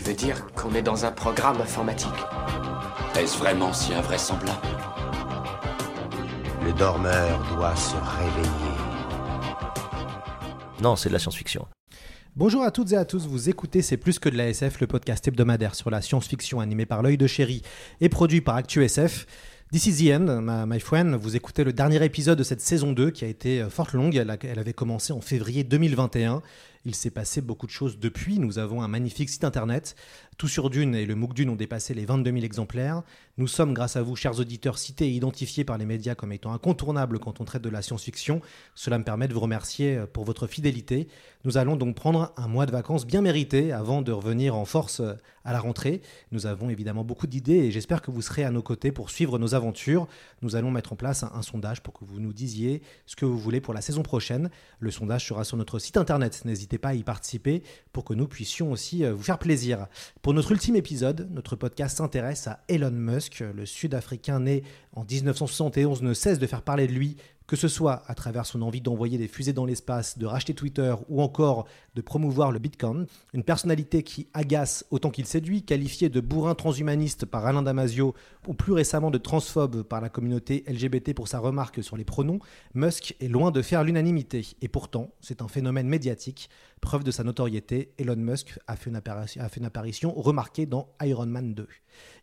Tu veux dire qu'on est dans un programme informatique Est-ce vraiment si invraisemblable Le dormeur doit se réveiller. Non, c'est de la science-fiction. Bonjour à toutes et à tous, vous écoutez C'est plus que de la SF, le podcast hebdomadaire sur la science-fiction animé par l'œil de chéri et produit par ActuSF. This is the end, my, friend. Vous écoutez le dernier épisode de cette saison 2 qui a été euh, fort longue. Elle, elle avait commencé en février 2021. Il s'est passé beaucoup de choses depuis. Nous avons un magnifique site internet. Tout sur Dune et le MOOC Dune ont dépassé les 22 000 exemplaires. Nous sommes, grâce à vous, chers auditeurs, cités et identifiés par les médias comme étant incontournables quand on traite de la science-fiction. Cela me permet de vous remercier euh, pour votre fidélité. Nous allons donc prendre un mois de vacances bien mérité avant de revenir en force euh, à la rentrée. Nous avons évidemment beaucoup d'idées et j'espère que vous serez à nos côtés pour suivre nos aventures. Nous allons mettre en place un, un sondage pour que vous nous disiez ce que vous voulez pour la saison prochaine. Le sondage sera sur notre site internet. N'hésitez n'hésitez pas à y participer pour que nous puissions aussi euh, vous faire plaisir. Pour notre ultime épisode, notre podcast s'intéresse à Elon Musk, le Sud-Africain né en 1971 ne cesse de faire parler de lui que ce soit à travers son envie d'envoyer des fusées dans l'espace, de racheter Twitter ou encore de promouvoir le Bitcoin, une personnalité qui agace autant qu'il séduit, qualifié de bourrin transhumaniste par Alain Damasio ou plus récemment de transphobe par la communauté LGBT pour sa remarque sur les pronoms, Musk est loin de faire l'unanimité. Et pourtant, c'est un phénomène médiatique. Preuve de sa notoriété, Elon Musk a fait une apparition, remarquée dans Iron Man 2.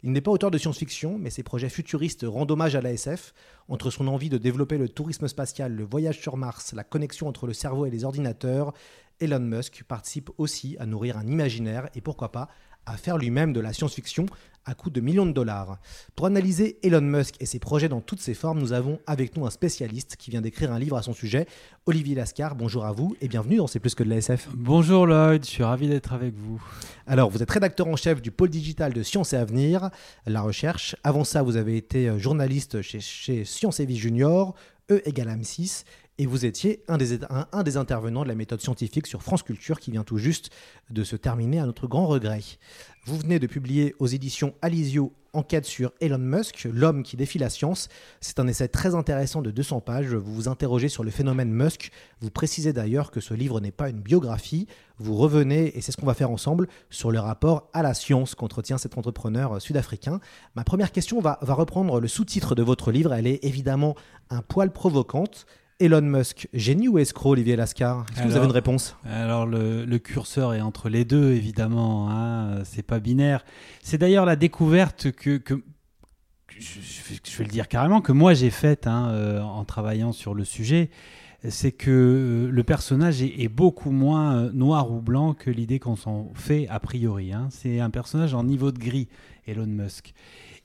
Il n'est pas auteur de science-fiction, mais ses projets futuristes rendent hommage à l'ASF. Entre son envie de développer le tourisme spatial, le voyage sur Mars, la connexion entre le cerveau et les ordinateurs, Elon Musk participe aussi à nourrir un imaginaire et pourquoi pas à faire lui-même de la science-fiction à coût de millions de dollars. Pour analyser Elon Musk et ses projets dans toutes ses formes, nous avons avec nous un spécialiste qui vient d'écrire un livre à son sujet, Olivier Lascar. Bonjour à vous et bienvenue dans C'est plus que de l'ASF. Bonjour Lloyd, je suis ravi d'être avec vous. Alors, vous êtes rédacteur en chef du pôle digital de Sciences et Avenir, la recherche. Avant ça, vous avez été euh, journaliste chez, chez Sciences et Vie Junior, E égale AM6 et vous étiez un des, intervenants de la méthode scientifique sur France Culture qui vient tout juste de se terminer à notre grand regret. Vous venez de publier aux éditions Alizio Enquête sur Elon Musk, l'homme qui défie la science. C'est un essai très intéressant de 200 pages. Vous vous interrogez sur le phénomène Musk. Vous précisez d'ailleurs que ce livre n'est pas une biographie. Vous revenez, et c'est ce qu'on va faire ensemble, sur le rapport à la science qu'entretient cet entrepreneur sud-africain. Ma première question va reprendre le sous-titre de votre livre. Elle est évidemment un poil provocante. Elon Musk, génie ou escroc, Olivier Lascar Est-ce que vous avez une réponse? Alors, le, le, curseur est entre les deux, évidemment. Hein, c'est pas binaire. C'est d'ailleurs la découverte que, que je, je, vais le dire carrément, que moi j'ai faite hein, euh, en travaillant sur le sujet. C'est que euh, le personnage est, est, beaucoup moins euh, noir ou blanc que l'idée qu'on s'en fait a priori. Hein. C'est un personnage en niveau de gris, Elon Musk.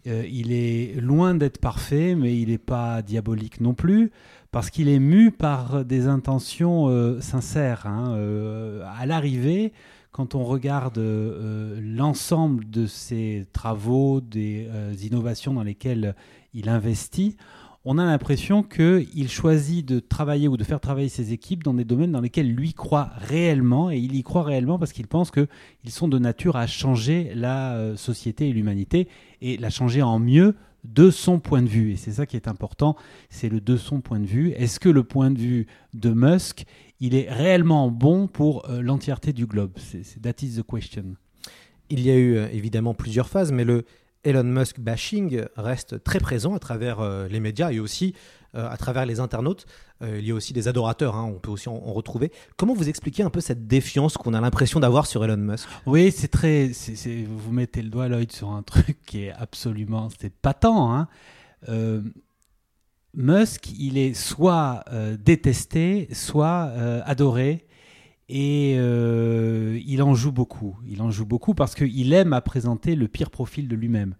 Euh, il est loin d'être parfait, mais il n'est pas diabolique non plus parce qu'il est mu par des intentions euh, sincères. Hein. Euh, à l'arrivée, quand on regarde euh, l'ensemble de ses travaux, des innovations dans lesquelles il investit, on a l'impression qu'il choisit de travailler ou de faire travailler ses équipes dans des domaines dans lesquels lui croit réellement, et il y croit réellement parce qu'il pense qu'ils sont de nature à changer la société et l'humanité, et la changer en mieux de son point de vue. Et c'est ça qui est important, c'est le de son point de vue. Est-ce que le point de vue de Musk, il est réellement bon pour euh, l'entièreté du globe? C'est That is the question. Il y a eu euh, évidemment plusieurs phases, mais le Elon Musk bashing reste très présent à travers euh, les médias et aussi à travers les internautes. Euh, il y a aussi des adorateurs, hein, on peut aussi en, retrouver. Comment vous expliquez un peu cette défiance qu'on a l'impression d'avoir sur Elon Musk? Oui, c'est très. Vous mettez le doigt, Lloyd, sur un truc qui est absolument. C'est patent. Hein. Euh, Musk, il est soit euh, détesté, soit euh, adoré. Et euh, il en joue beaucoup. Il en joue beaucoup parce qu'il aime à présenter le pire profil de lui-même.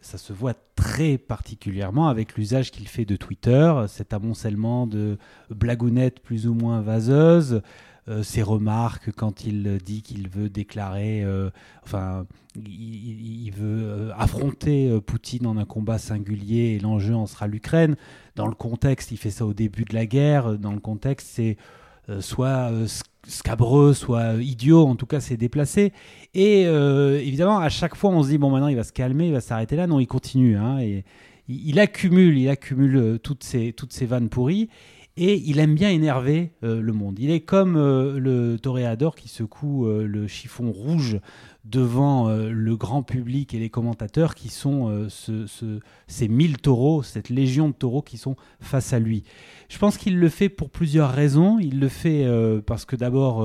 Ça se voit très particulièrement avec l'usage qu'il fait de Twitter, cet amoncellement de blagounettes plus ou moins vaseuses, euh, ses remarques quand il dit qu'il veut déclarer, euh, enfin, il, veut euh, affronter Poutine en un combat singulier et l'enjeu en sera l'Ukraine. Dans le contexte, il fait ça au début de la guerre. Dans le contexte, c'est soit euh, sc- scabreux, soit euh, idiot. En tout cas, c'est déplacé. Et euh, évidemment, à chaque fois, on se dit bon, maintenant, il va se calmer, il va s'arrêter là. Non, il continue. hein, et il, accumule, il accumule euh, toutes ces toutes ces vannes pourries. Et il aime bien énerver euh, le monde. Il est comme euh, le toréador qui secoue euh, le chiffon rouge devant euh, le grand public et les commentateurs qui sont euh, ce- ce- ces mille taureaux, cette légion de taureaux qui sont face à lui. Je pense qu'il le fait pour plusieurs raisons. Il le fait euh, parce que d'abord,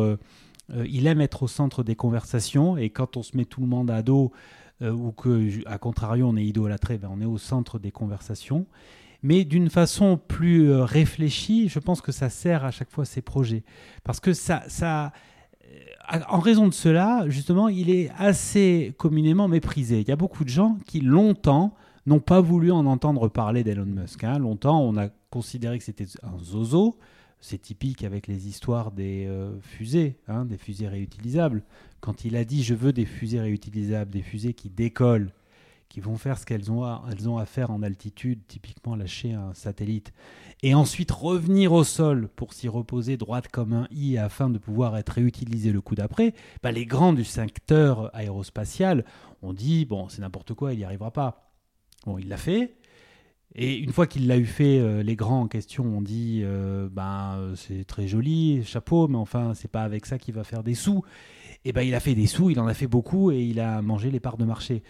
il aime être au centre des conversations et quand on se met tout le monde à dos ou que, à contrario, on est idolâtré, ben, on est au centre des conversations. Mais d'une façon plus réfléchie, je pense que ça sert à chaque fois ses projets. Parce que ça, ça, en raison de cela, justement, il est assez communément méprisé. Il y a beaucoup de gens qui, longtemps, n'ont pas voulu en entendre parler d'Elon Musk. hein. Longtemps, on a considéré que c'était un zozo. C'est typique avec les histoires des euh, fusées, hein, des fusées réutilisables. Quand il a dit je veux des fusées réutilisables, des fusées qui décollent, qui vont faire ce qu'elles ont, à, elles ont à faire en altitude, typiquement lâcher un satellite, et ensuite revenir au sol pour s'y reposer droite comme un i afin de pouvoir être réutilisé le coup d'après, bah, les grands du secteur aérospatial ont dit bon c'est n'importe quoi, il n'y arrivera pas. Bon, il l'a fait. Et une fois qu'il l'a eu fait, euh, les grands en question ont dit ben c'est très joli, chapeau, mais enfin c'est pas avec ça qu'il va faire des sous. Et ben il a fait des sous, il en a fait beaucoup et il a mangé les parts de marché.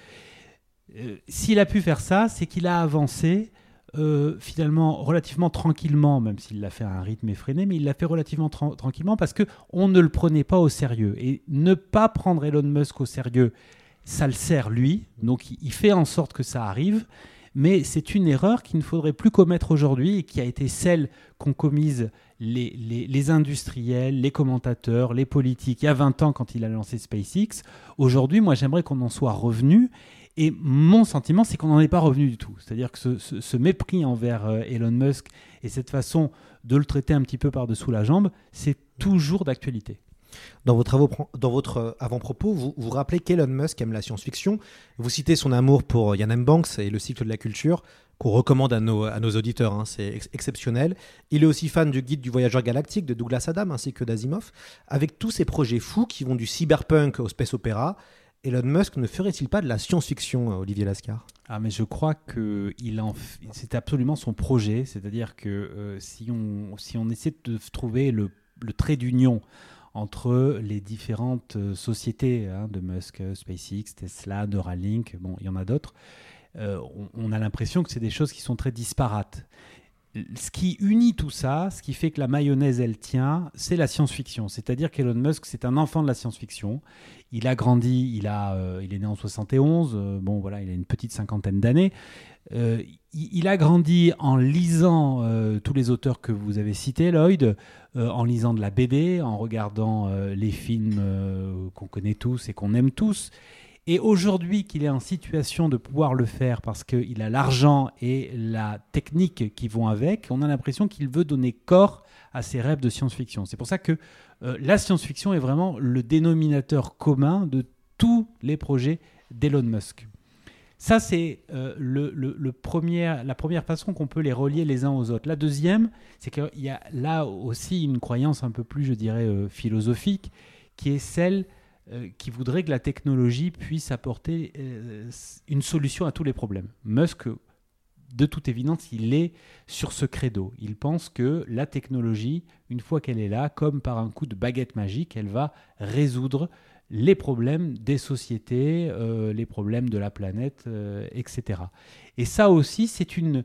Euh, S'il a pu faire ça, c'est qu'il a avancé euh, finalement relativement tranquillement, même s'il l'a fait à un rythme effréné, mais il l'a fait relativement tra- tranquillement parce que on ne le prenait pas au sérieux. Et ne pas prendre Elon Musk au sérieux, ça le sert lui, donc il- fait en sorte que ça arrive. Mais c'est une erreur qu'il ne faudrait plus commettre aujourd'hui et qui a été celle qu'ont commise les, les- les industriels, les commentateurs, les politiques il y a 20 ans quand il a lancé SpaceX. Aujourd'hui, moi j'aimerais qu'on en soit revenu. Et mon sentiment, c'est qu'on n'en est pas revenu du tout. C'est-à-dire que ce, mépris envers euh, Elon Musk et cette façon de le traiter un petit peu par-dessous la jambe, c'est toujours d'actualité. Dans dans votre euh, avant-propos, vous, vous rappelez qu'Elon Musk aime la science-fiction. Vous citez son amour pour Yann M. Banks et le cycle de la culture, qu'on recommande à nos, à nos auditeurs. hein, c'est ex- exceptionnel. Il est aussi fan du guide du voyageur galactique de Douglas Adam ainsi que d'Asimov. Avec tous ces projets fous qui vont du cyberpunk au space opéra, Elon Musk ne ferait-il pas de la science-fiction, euh, Olivier Lascar? Ah, mais je crois que c'est absolument son projet. C'est-à-dire que euh, si, on, si on essaie de trouver le, le trait d'union entre les différentes euh, sociétés hein, de Musk, SpaceX, Tesla, Neuralink, bon, il y en a d'autres, on, on a l'impression que c'est des choses qui sont très disparates. Ce qui unit tout ça, ce qui fait que la mayonnaise, elle tient, c'est la science-fiction. C'est-à-dire qu'Elon Musk, c'est un enfant de la science-fiction. Il a grandi, il, a, euh, il est né en 71, euh, bon voilà, il a une petite cinquantaine d'années. Euh, il, il a grandi en lisant tous les auteurs que vous avez cités, Lloyd, en lisant de la BD, en regardant les films qu'on connaît tous et qu'on aime tous. Et aujourd'hui qu'il est en situation de pouvoir le faire parce qu'il a l'argent et la technique qui vont avec, on a l'impression qu'il veut donner corps à ses rêves de science-fiction. C'est pour ça que euh, la science-fiction est vraiment le dénominateur commun de tous les projets d'Elon Musk. Ça, c'est euh, le, le- la première façon qu'on peut les relier les uns aux autres. La deuxième, c'est qu'il y a là aussi une croyance un peu plus, je dirais, euh, philosophique, qui est celle euh, qui voudrait que la technologie puisse apporter euh, une solution à tous les problèmes. Musk, de toute évidence, il est sur ce credo. Il pense que la technologie, une fois qu'elle est là, comme par un coup de baguette magique, elle va résoudre les problèmes des sociétés, euh, les problèmes de la planète, etc. Et ça aussi, c'est une,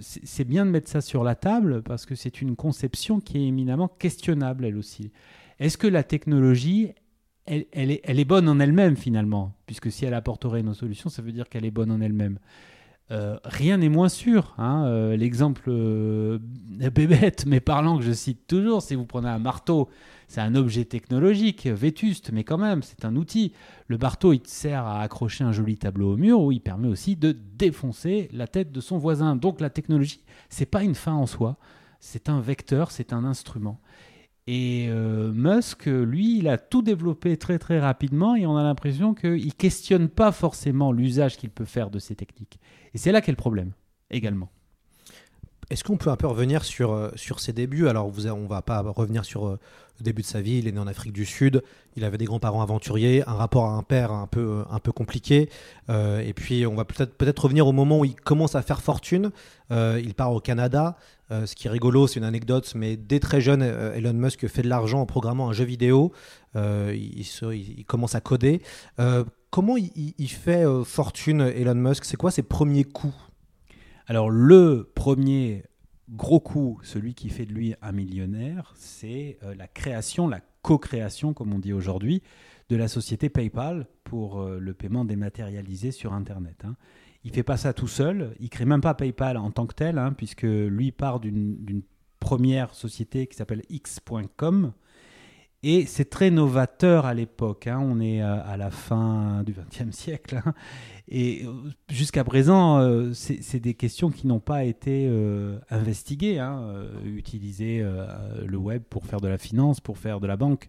c'est bien de mettre ça sur la table parce que c'est une conception qui est éminemment questionnable, elle aussi. Est-ce que la technologie, elle, est bonne en elle-même finalement Puisque si elle apporterait nos solutions, ça veut dire qu'elle est bonne en elle-même. Euh, rien n'est moins sûr. hein. Euh, L'exemple euh, bébête, mais parlant que je cite toujours, si vous prenez un marteau, c'est un objet technologique, vétuste, mais quand même, c'est un outil. Le marteau, il sert à accrocher un joli tableau au mur, ou il permet aussi de défoncer la tête de son voisin. Donc la technologie, c'est pas une fin en soi, c'est un vecteur, c'est un instrument. Et euh, Musk, lui, il a tout développé très très rapidement et on a l'impression qu'il ne questionne pas forcément l'usage qu'il peut faire de ces techniques. Et c'est là qu'est le problème également. Est-ce qu'on peut un peu revenir sur, euh, ses débuts? Alors, vous, on va pas revenir sur euh, le début de sa vie. Il est né en Afrique du Sud. Il avait des grands-parents aventuriers, un rapport à un père un peu, peu compliqué. Euh, et puis, on va peut-être peut-être revenir au moment où il commence à faire fortune. Euh, il part au Canada. Euh, ce qui est rigolo, c'est une anecdote, mais dès très jeune, euh, Elon Musk fait de l'argent en programmant un jeu vidéo. Euh, il, commence à coder. Euh, comment il, fait euh, fortune, Elon Musk? C'est quoi ses premiers coups? Alors le premier gros coup, celui qui fait de lui un millionnaire, c'est euh, la création, la co-création, comme on dit aujourd'hui, de la société PayPal pour euh, le paiement dématérialisé sur Internet. hein. Il fait pas ça tout seul, il crée même pas PayPal en tant que tel, hein, puisque lui part d'une première société qui s'appelle X.com. Et c'est très novateur à l'époque. hein. On est euh, à la fin du XXe siècle. Et euh, jusqu'à présent, euh, c'est des questions qui n'ont pas été euh, investiguées. hein. Utiliser le web pour faire de la finance, pour faire de la banque.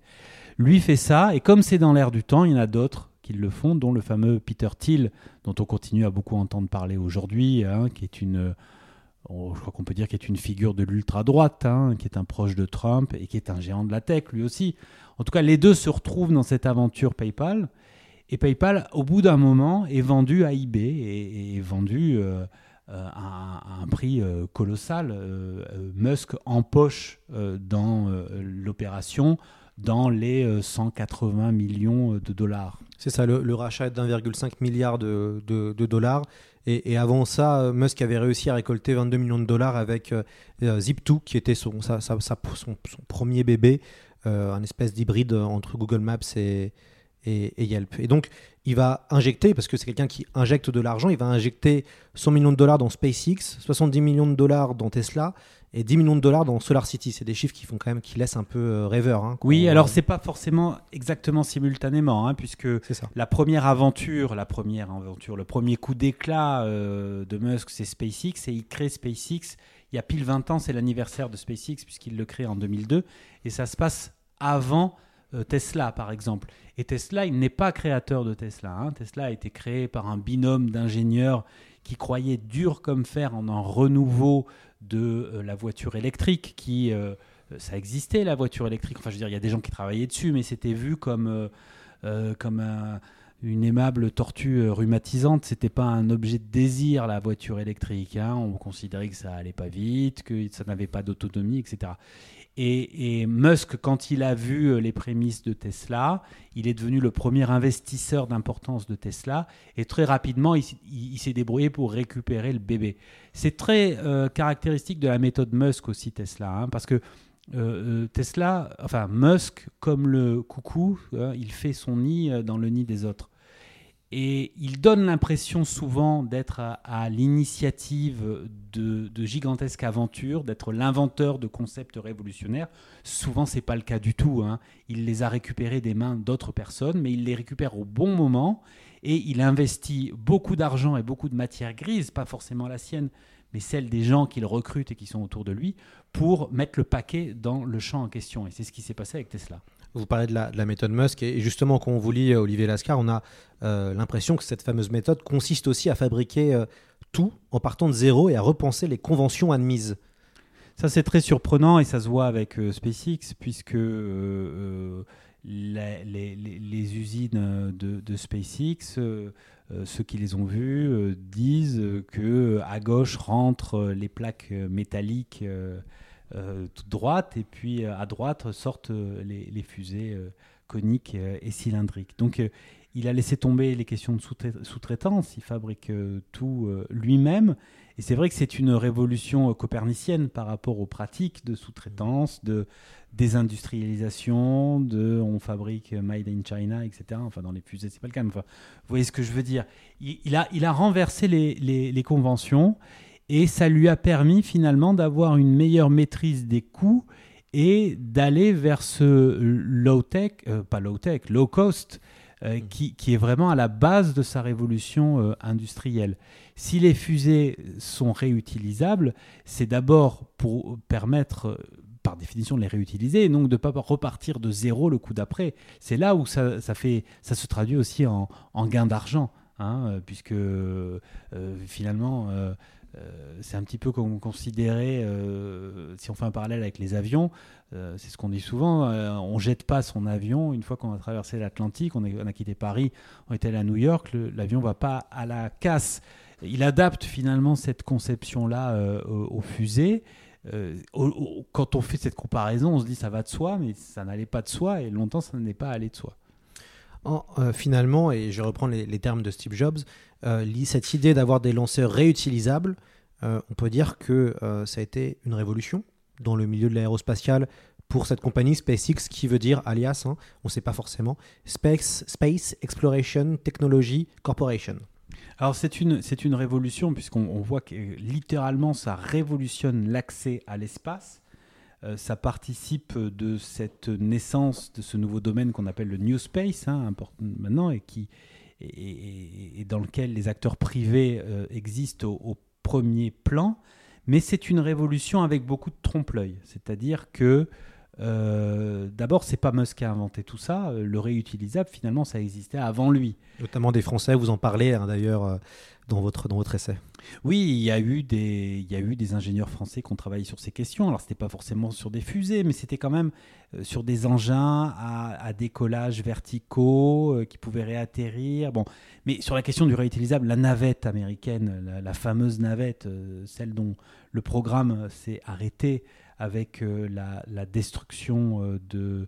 Lui fait ça, et comme c'est dans l'air du temps, il y en a d'autres qui le font, dont le fameux Peter Thiel, dont on continue à beaucoup entendre parler aujourd'hui, hein, qui est une, je crois qu'on peut dire, qui est une figure de l'ultra droite, hein, qui est un proche de Trump et qui est un géant de la tech lui aussi. En tout cas, les deux se retrouvent dans cette aventure PayPal. Et PayPal, au bout d'un moment, est vendu à eBay et, est vendu euh, euh, à, un- prix euh, colossal. Euh, Musk empoche dans l'opération dans les euh, 180 millions de dollars. C'est ça, le, le rachat est d'1,5 milliard de, dollars. Et, avant ça, Musk avait réussi à récolter 22 millions de dollars avec euh, euh, Zip2, qui était son, son, premier bébé, un espèce d'hybride entre Google Maps et, et, et Yelp. Et donc, il va injecter, parce que c'est quelqu'un qui injecte de l'argent, il va injecter 100 millions de dollars dans SpaceX, 70 millions de dollars dans Tesla et 10 millions de dollars dans SolarCity. C'est des chiffres qui font quand même, qui laissent un peu euh, rêveur. hein, Oui, alors c'est pas forcément exactement simultanément, hein, puisque la première aventure, la première aventure, le premier coup d'éclat euh, de Musk, c'est SpaceX, et il crée SpaceX. Il y a pile 20 ans, c'est l'anniversaire de SpaceX puisqu'il le crée en 2002, et ça se passe avant euh, Tesla, par exemple. Et Tesla, il n'est pas créateur de Tesla. hein. Tesla a été créé par un binôme d'ingénieurs qui croyaient dur comme fer en un renouveau de euh, la voiture électrique, qui euh, ça existait la voiture électrique. Enfin, je veux dire, il y a des gens qui travaillaient dessus, mais c'était vu comme euh, comme un- une aimable tortue rhumatisante. C'était pas un objet de désir la voiture électrique. hein. On considérait que ça allait pas vite, que ça n'avait pas d'autonomie, etc. Et, Musk, quand il a vu euh, les prémices de Tesla, il est devenu le premier investisseur d'importance de Tesla. Et très rapidement, il, s'est débrouillé pour récupérer le bébé. C'est très euh, caractéristique de la méthode Musk aussi, Tesla. hein, parce que euh, Tesla, enfin Musk, comme le coucou, hein, il fait son nid dans le nid des autres. Et il donne l'impression souvent d'être à, l'initiative de, gigantesques aventures, d'être l'inventeur de concepts révolutionnaires. Souvent, c'est pas le cas du tout. hein. Il les a récupérés des mains d'autres personnes, mais il les récupère au bon moment et il investit beaucoup d'argent et beaucoup de matière grise, pas forcément la sienne, mais celle des gens qu'il recrute et qui sont autour de lui, pour mettre le paquet dans le champ en question. Et c'est ce qui s'est passé avec Tesla. Vous parlez de la, de la méthode Musk et justement quand on vous lit euh, Olivier Lascar, on a euh, l'impression que cette fameuse méthode consiste aussi à fabriquer euh, tout en partant de zéro et à repenser les conventions admises. Ça, c'est très surprenant et ça se voit avec SpaceX, puisque les, usines de, SpaceX, ceux qui les ont vues, disent que à gauche rentrent les plaques métalliques euh, toutes droites, et puis euh, à droite sortent euh, les, fusées coniques et cylindriques. Donc, il a laissé tomber les questions de sous-trai- sous-traitance, il fabrique tout lui-même. Et c'est vrai que c'est une révolution copernicienne par rapport aux pratiques de sous-traitance, de désindustrialisation, de on fabrique made in China, etc. Enfin, dans les fusées, c'est pas le cas. Mais enfin, vous voyez ce que je veux dire. Il, a, il a renversé les conventions et ça lui a permis finalement d'avoir une meilleure maîtrise des coûts et d'aller vers ce low-tech, euh, pas low-tech, low-cost, euh, qui, qui est vraiment à la base de sa révolution euh, industrielle. Si les fusées sont réutilisables, c'est d'abord pour permettre, par définition de les réutiliser et donc de ne pas repartir de zéro le coup d'après. C'est là où ça, ça, fait, ça se traduit aussi en, en gain d'argent, hein, puisque finalement, euh, c'est un petit peu comme on considérait, euh, si on fait un parallèle avec les avions, euh, c'est ce qu'on dit souvent, euh, on jette pas son avion une fois qu'on a traversé l'Atlantique, on, a quitté Paris, on est allé à New York, l'avion va pas à la casse. Il adapte finalement cette conception-là aux, fusées. Quand on fait cette comparaison, on se dit ça va de soi, mais ça n'allait pas de soi et longtemps ça n'est pas allé de soi. En- finalement, et je reprends les, termes de Steve Jobs, cette idée d'avoir des lanceurs réutilisables, euh, on peut dire que euh, ça a été une révolution dans le milieu de l'aérospatial pour cette compagnie SpaceX, qui veut dire, alias, hein, on ne sait pas forcément, Space, Exploration Technology Corporation. Alors c'est une, révolution puisqu'on on voit que euh, littéralement ça révolutionne l'accès à l'espace. Euh, ça participe de cette naissance de ce nouveau domaine qu'on appelle le New Space hein, maintenant et, qui, et, dans lequel les acteurs privés euh, existent au premier plan. Mais c'est une révolution avec beaucoup de trompe-l'œil. C'est-à-dire que euh, d'abord, c'est pas Musk qui a inventé tout ça. Euh, Le réutilisable, finalement, ça existait avant lui. Notamment des Français, vous en parlez hein, d'ailleurs euh, dans, votre, dans votre essai. Oui, il y a eu des, il y a eu des ingénieurs français qui ont travaillé sur ces questions. Alors, c'était pas forcément sur des fusées, mais c'était quand même euh, sur des engins à, à décollage verticaux euh, qui pouvaient réatterrir. Bon, mais sur la question du réutilisable, la navette américaine, la, la fameuse navette, euh, celle dont le programme s'est arrêté avec la, destruction de,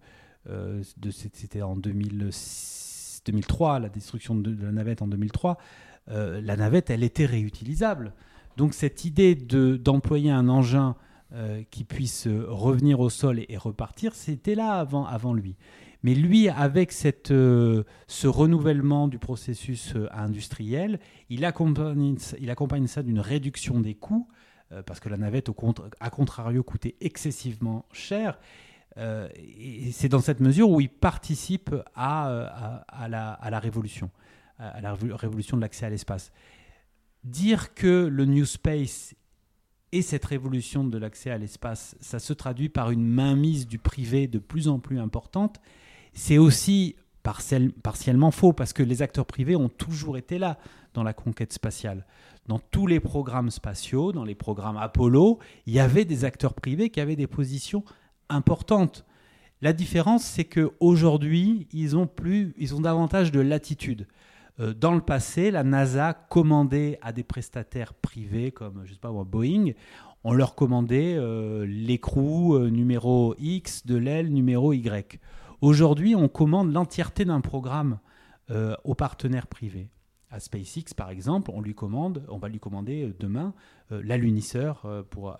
c'était en 2006 2003, la destruction de, la navette en 2003 euh, la navette, elle était réutilisable. Donc cette idée de- d'employer un engin euh, qui puisse euh, revenir au sol et, repartir, c'était là avant, avant lui. Mais lui, avec cette, ce renouvellement du processus industriel, il accompagne, ça d'une réduction des coûts, parce que la navette, au à contrario, coûtait excessivement cher. Euh, et c'est dans cette mesure où il participe à, euh, la, révolution à la révo- révolution de l'accès à l'espace. Dire que le New Space et cette révolution de l'accès à l'espace, ça se traduit par une mainmise du privé de plus en plus importante, c'est aussi partiel- partiellement faux, parce que les acteurs privés ont toujours été là dans la conquête spatiale. Dans tous les programmes spatiaux, dans les programmes Apollo, il y avait des acteurs privés qui avaient des positions importantes. La différence, c'est qu'aujourd'hui, ils ont ils ont davantage de latitude. Euh, dans le passé, la NASA commandait à des prestataires privés comme je sais pas Boeing, on leur commandait euh, l'écrou euh, numéro X de l'aile numéro Y. Aujourd'hui, on commande l'entièreté d'un programme aux partenaires privés. À SpaceX, par exemple, on lui commande, on va lui commander euh, demain euh, l'alunisseur euh, pour a-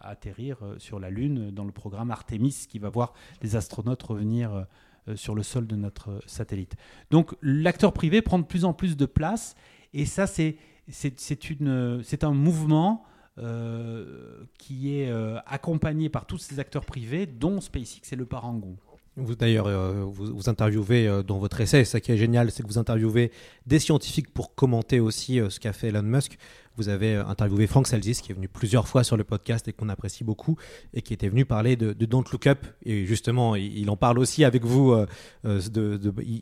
atterrir euh, sur la Lune dans le programme Artemis qui va voir les astronautes revenir euh, euh, sur le sol de notre euh, satellite. Donc l'acteur privé prend de plus en plus de place et ça c'est c'est un mouvement euh, qui est euh, accompagné par tous ces acteurs privés dont SpaceX est le parangon. Vous d'ailleurs, euh, vous, interviewez euh, dans votre essai, ça qui est génial, c'est que vous interviewez des scientifiques pour commenter aussi euh, ce qu'a fait Elon Musk. Vous avez euh, interviewé Frank Salzis, qui est venu plusieurs fois sur le podcast et qu'on apprécie beaucoup, et qui était venu parler de, Don't Look Up. Et justement, il, en parle aussi avec vous. euh, euh,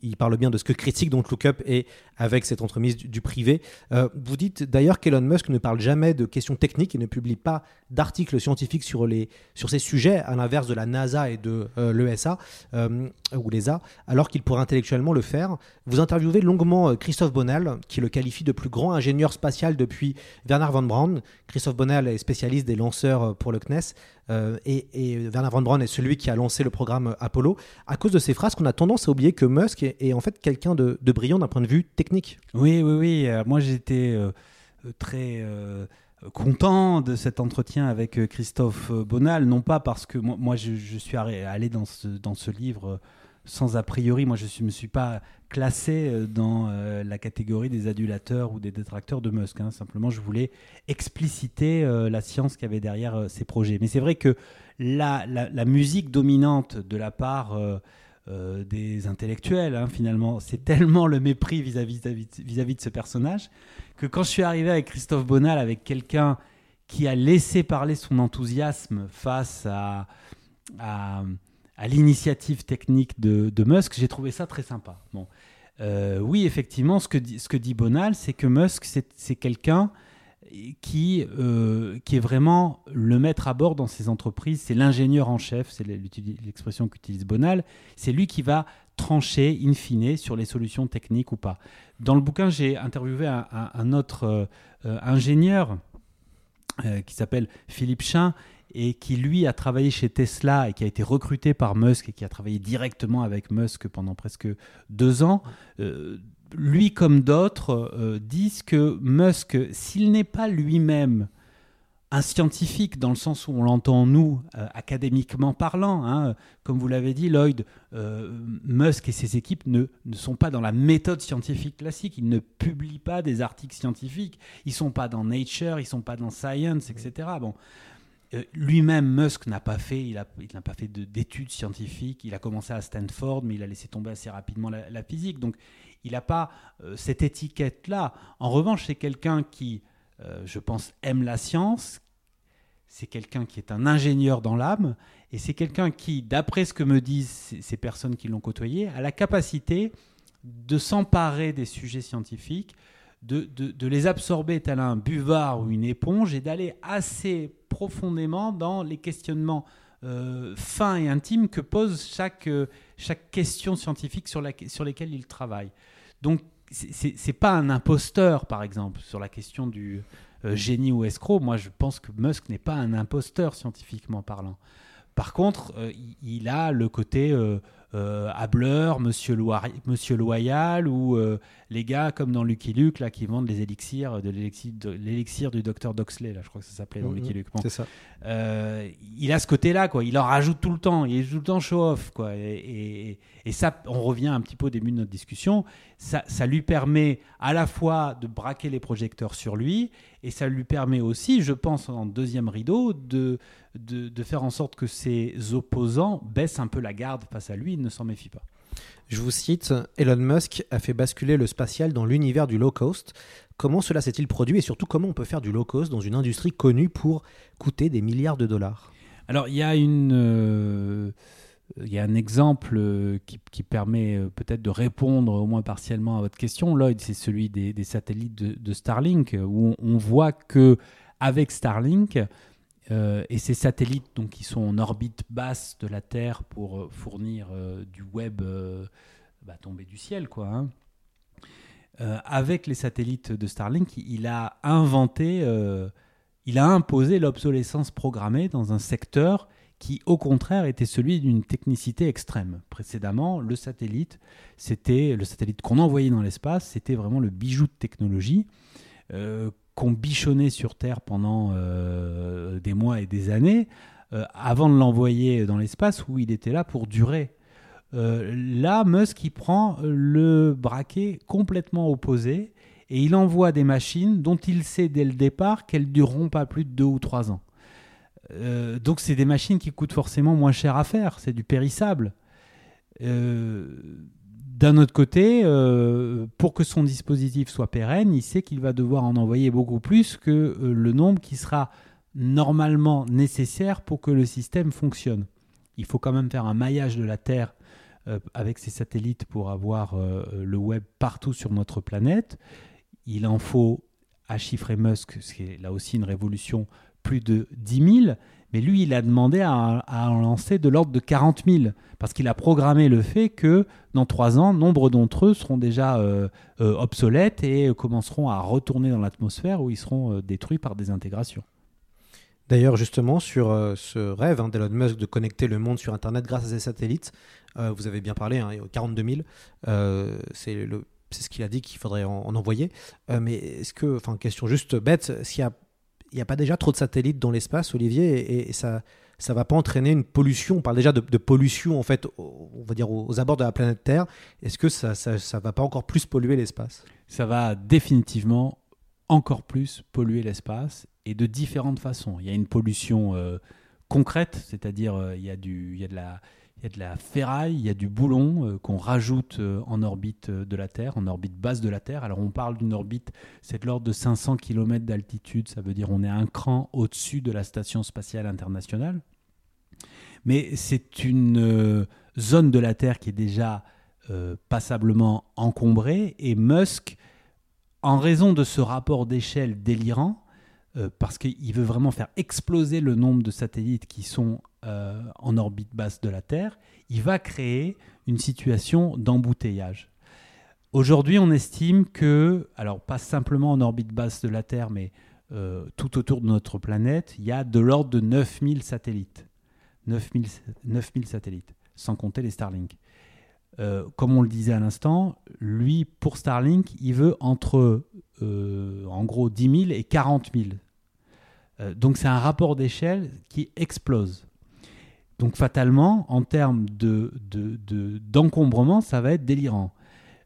il, parle bien de ce que critique Don't Look Up et avec cette entremise du, privé. Vous dites d'ailleurs qu'Elon Musk ne parle jamais de questions techniques et ne publie pas d'articles scientifiques sur, les, sur ces sujets, à l'inverse de la NASA et de l'ESA ou l'ESA, alors qu'il pourrait intellectuellement le faire. Vous interviewez longuement Christophe Bonnel, qui le qualifie de plus grand ingénieur spatial depuis Werner von Braun. Christophe Bonnel est spécialiste des lanceurs euh, pour le CNES, euh, et, et Werner von Braun est celui qui a lancé le programme Apollo. À cause de ces phrases, qu'on a tendance à oublier que Musk est, en fait quelqu'un de, brillant d'un point de vue technique. Oui, oui, oui. euh, moi, j'étais très content de cet entretien avec Christophe Bonal, non pas parce que moi, je, suis allé dans ce, livre sans a priori. Moi, je ne me suis pas classé euh, dans euh, la catégorie des adulateurs ou des détracteurs de Musk. hein. Simplement, je voulais expliciter euh, la science qu'il y avait derrière ces projets. Mais c'est vrai que la, la- musique dominante de la part des intellectuels, hein, finalement, c'est tellement le mépris vis-à-vis de ce personnage que quand je suis arrivé avec Christophe Bonal, avec quelqu'un qui a laissé parler son enthousiasme face à, à l'initiative technique de, Musk, j'ai trouvé ça très sympa. Bon. Euh, oui, effectivement, ce que dit, Bonal, c'est que Musk, c'est quelqu'un qui, euh, qui est vraiment le maître à bord dans ses entreprises, c'est l'ingénieur en chef, c'est l'expression qu'utilise Bonal, c'est lui qui va trancher in fine sur les solutions techniques ou pas. Dans le bouquin, j'ai interviewé un, autre euh, ingénieur qui s'appelle Philippe Chin et qui lui a travaillé chez Tesla et qui a été recruté par Musk et qui a travaillé directement avec Musk pendant presque deux ans. Euh, lui comme d'autres euh, disent que Musk, s'il n'est pas lui-même un scientifique dans le sens où on l'entend nous, euh, académiquement parlant, hein, comme vous l'avez dit, Lloyd, euh, Musk et ses équipes ne, ne sont pas dans la méthode scientifique classique, ils ne publient pas des articles scientifiques, ils sont pas dans Nature, ils sont pas dans Science, etc. Bon, euh, lui-même, Musk n'a pas fait, il n'a pas fait de- d'études scientifiques. Il a commencé à Stanford, mais il a laissé tomber assez rapidement la, physique. Donc, il n'a pas euh, cette étiquette-là. En revanche, c'est quelqu'un qui, euh, je pense, aime la science. C'est quelqu'un qui est un ingénieur dans l'âme, et c'est quelqu'un qui, d'après ce que me disent ces personnes qui l'ont côtoyé, a la capacité de s'emparer des sujets scientifiques, de, les absorber tel un buvard ou une éponge et d'aller assez profondément dans les questionnements euh, fins et intimes que pose chaque, euh, chaque question scientifique sur, lesquelles il travaille. Donc, c'est- pas un imposteur, par exemple, sur la question du euh, génie ou escroc. Moi, je pense que Musk n'est pas un imposteur scientifiquement parlant. Par contre, il a le côté euh, euh, hableur, monsieur, Loir- monsieur loyal, ou euh, les gars comme dans Lucky Luke là, qui vendent les élixirs, de l'élixir de- l'élixir du docteur Doxley, là, je crois que ça s'appelait dans Mhm. Lucky Luke. Bon. C'est ça. Euh, il a ce côté-là, quoi. Il en rajoute tout le temps. Il est tout le temps show-off, quoi. Et, et- et ça, on revient un petit peu au début de notre discussion. Ça, ça lui permet à la fois de braquer les projecteurs sur lui, et ça lui permet aussi, je pense, en deuxième rideau, de, de, de faire en sorte que ses opposants baissent un peu la garde face à lui et ne s'en méfient pas. Je vous cite, Elon Musk a fait basculer le spatial dans l'univers du low cost. Comment cela s'est-il produit et surtout comment on peut faire du low cost dans une industrie connue pour coûter des milliards de dollars? Alors, il y a une. euh, il y a un exemple euh, qui, permet euh, peut-être de répondre au moins partiellement à votre question, Lloyd, c'est celui des, satellites de, Starlink, où on, voit que avec Starlink euh, et ces satellites donc, qui sont en orbite basse de la Terre pour fournir du web bah, tombé du ciel, quoi. hein. Avec les satellites de Starlink, il a inventé, il a imposé l'obsolescence programmée dans un secteur qui, au contraire, était celui d'une technicité extrême. Précédemment, le satellite, c'était le satellite qu'on envoyait dans l'espace, c'était vraiment le bijou de technologie euh, qu'on bichonnait sur Terre pendant euh, des mois et des années, euh, avant de l'envoyer dans l'espace où il était là pour durer. Là, Musk, prend le braquet complètement opposé et il envoie des machines dont il sait dès le départ qu'elles dureront pas plus de deux ou trois ans. Euh, donc, c'est des machines qui coûtent forcément moins cher à faire, c'est du périssable. Euh, D'un autre côté, euh, pour que son dispositif soit pérenne, il sait qu'il va devoir en envoyer beaucoup plus que le nombre qui sera normalement nécessaire pour que le système fonctionne. Il faut quand même faire un maillage de la Terre avec ces satellites pour avoir le web partout sur notre planète. Il en faut, à chiffrer Musk, ce qui est là aussi une révolution, plus de 10 000. Mais lui, il a demandé à, en lancer de l'ordre de 40 000, parce qu'il a programmé le fait que dans trois ans, nombre d'entre eux seront déjà euh, euh, obsolètes et commenceront à retourner dans l'atmosphère où ils seront euh, détruits par des intégrations. D'ailleurs, justement, sur ce rêve hein, d'Elon Musk de connecter le monde sur Internet grâce à ses satellites, vous avez bien parlé, hein, 42 000, euh, c'est le- c'est ce qu'il a dit qu'il faudrait en, en envoyer. Mais est-ce que, enfin, question juste bête, s'il y a, n'y a pas déjà trop de satellites dans l'espace, Olivier, et, ça, ça va pas entraîner une pollution On parle déjà de, pollution, en fait, on va dire aux, abords de la planète Terre. Est-ce que ça, ça, ça va pas encore plus polluer l'espace? Ça va définitivement encore plus polluer l'espace et de différentes façons. Il y a une pollution euh, concrète, c'est-à-dire euh, il, y a du, il, y a de la, il il y a de la ferraille, il y a du boulon euh, qu'on rajoute euh, en orbite euh, de la Terre, en orbite basse de la Terre. Alors on parle d'une orbite, c'est de l'ordre de 500 km d'altitude, ça veut dire on est un cran au-dessus de la Station spatiale internationale. Mais c'est une zone de la Terre qui est déjà passablement encombrée et Musk, en raison de ce rapport d'échelle délirant, euh, parce qu'il veut vraiment faire exploser le nombre de satellites qui sont euh, en orbite basse de la Terre, il va créer une situation d'embouteillage. Aujourd'hui, on estime que, alors pas simplement en orbite basse de la Terre, mais euh, tout autour de notre planète, il y a de l'ordre de 9000 satellites. 9000, 9000 satellites, sans compter les Starlink. Comme on le disait à l'instant, lui, pour Starlink, il veut entre, en gros, 10 000 et 40 000. Euh, donc c'est un rapport d'échelle qui explose. Donc fatalement, en termes de, de- de- d'encombrement, ça va être délirant.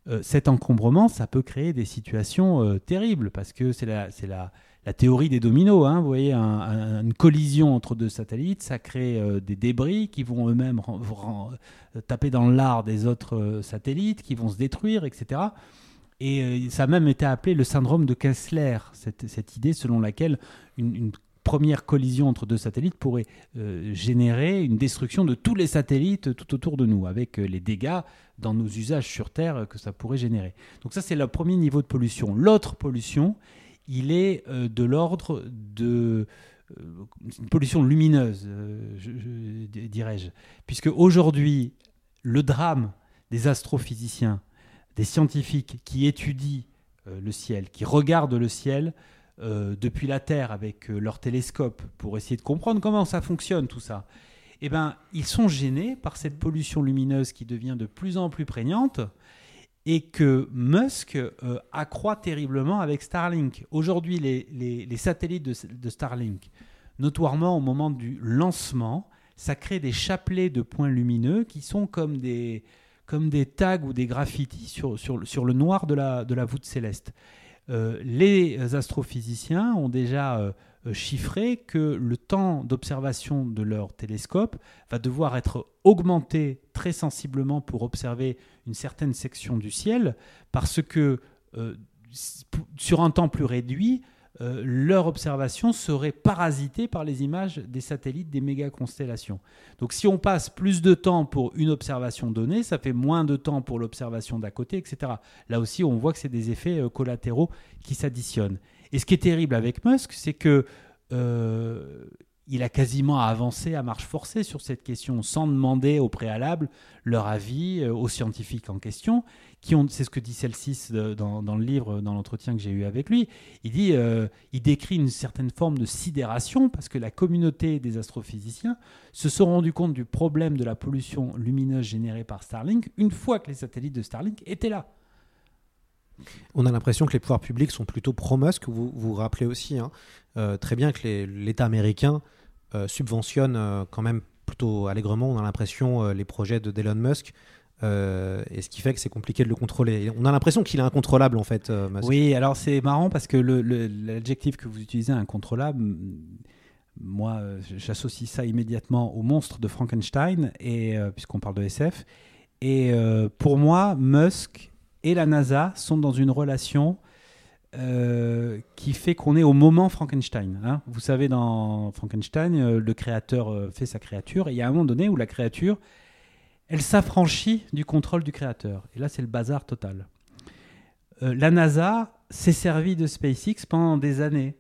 Euh, cet encombrement, ça peut créer des situations euh, terribles parce que c'est la, la, la théorie des dominos. hein. Vous voyez, un- un- une collision entre deux satellites, ça crée des débris qui vont eux-mêmes taper dans l'art des autres satellites, qui vont se détruire, etc. Et euh, ça a même été appelé le syndrome de Kessler, cette, cette idée selon laquelle une, première collision entre deux satellites pourrait euh, générer une destruction de tous les satellites tout autour de nous, avec euh, les dégâts dans nos usages sur Terre que ça pourrait générer. Donc ça, c'est le premier niveau de pollution. L'autre pollution, il est de l'ordre de euh, une pollution lumineuse, je- je- dirais-je. Puisque aujourd'hui, le drame des astrophysiciens, des scientifiques qui étudient euh, le ciel, qui regardent le ciel euh, depuis la Terre avec euh, leur télescope pour essayer de comprendre comment ça fonctionne tout ça, eh ben, ils sont gênés par cette pollution lumineuse qui devient de plus en plus prégnante et que Musk accroît terriblement avec Starlink. Aujourd'hui, les satellites de, de Starlink, notoirement au moment du lancement, ça crée des chapelets de points lumineux qui sont comme des, comme des tags ou des graffitis sur, le noir de la, voûte céleste. Euh, les astrophysiciens ont déjà euh, euh, chiffré que le temps d'observation de leur télescope va devoir être augmenté très sensiblement pour observer une certaine section du ciel, parce que sur un temps plus réduit, euh, leur observation serait parasitée par les images des satellites des méga-constellations. Donc si on passe plus de temps pour une observation donnée, ça fait moins de temps pour l'observation d'à côté, etc. Là aussi, on voit que c'est des effets euh, collatéraux qui s'additionnent. Et ce qui est terrible avec Musk, c'est que euh, il a quasiment avancé à marche forcée sur cette question sans demander au préalable leur avis aux scientifiques en question, c'est ce que dit Celsis euh, dans, le livre, dans l'entretien que j'ai eu avec lui. Il dit, euh, il décrit une certaine forme de sidération parce que la communauté des astrophysiciens se sont rendus compte du problème de la pollution lumineuse générée par Starlink une fois que les satellites de Starlink étaient là. On a l'impression que les pouvoirs publics sont plutôt pro-Musk. Vous vous rappelez aussi hein, euh, très bien que l'État américain subventionne quand même plutôt allègrement, on a l'impression, les projets de d'Elon Musk. Euh, et ce qui fait que c'est compliqué de le contrôler. On a l'impression qu'il est incontrôlable en fait. euh. Oui, alors c'est marrant parce que l'adjectif que vous utilisez, incontrôlable, moi euh, j'associe ça immédiatement au monstre de Frankenstein, euh, puisqu'on parle de SF. Et pour moi, Musk et la NASA sont dans une relation qui fait qu'on est au moment Frankenstein. hein. Vous savez, dans Frankenstein, le créateur fait sa créature, et il y a un moment donné où la créature, elle s'affranchit du contrôle du créateur. Et là, c'est le bazar total. Euh, la NASA s'est servie de SpaceX pendant des années.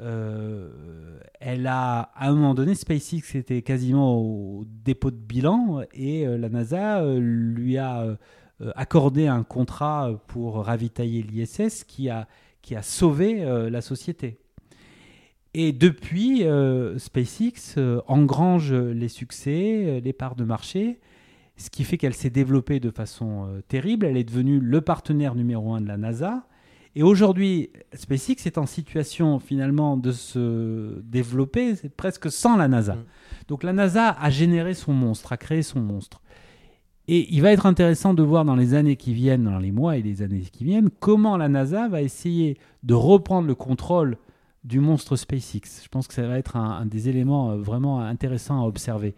Euh, elle a, à un moment donné, SpaceX était quasiment au dépôt de bilan et euh, la NASA lui a accordé un contrat pour ravitailler l'ISS qui a, sauvé la société. Et depuis, SpaceX engrange les succès, les parts de marché, ce qui fait qu'elle s'est développée de façon euh, terrible. Elle est devenue le partenaire numéro un de la NASA. Et aujourd'hui, SpaceX est en situation finalement de se développer presque sans la NASA. Mm. Donc la NASA a généré son monstre, a créé son monstre. Et il va être intéressant de voir dans les années qui viennent, dans les mois et les années qui viennent, comment la NASA va essayer de reprendre le contrôle du monstre SpaceX. Je pense que ça va être un, un des éléments euh, vraiment intéressants à observer.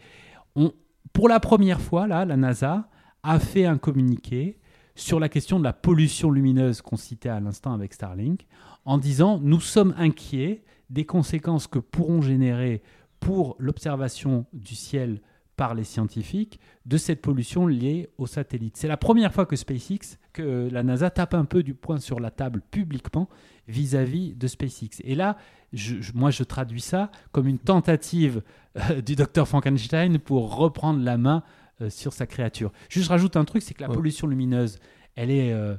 On, pour la première fois, la NASA a fait un communiqué sur la question de la pollution lumineuse qu'on citait à l'instant avec Starlink, en disant nous sommes inquiets des conséquences que pourront générer pour l'observation du ciel par les scientifiques de cette pollution liée aux satellites. C'est la première fois que SpaceX, que la NASA tape un peu du poing sur la table publiquement vis-à-vis de SpaceX. Et là, je- moi, je traduis ça comme une tentative euh, du docteur Frankenstein pour reprendre la main euh, sur sa créature. Juste rajoute un truc, c'est que la pollution lumineuse, elle est euh,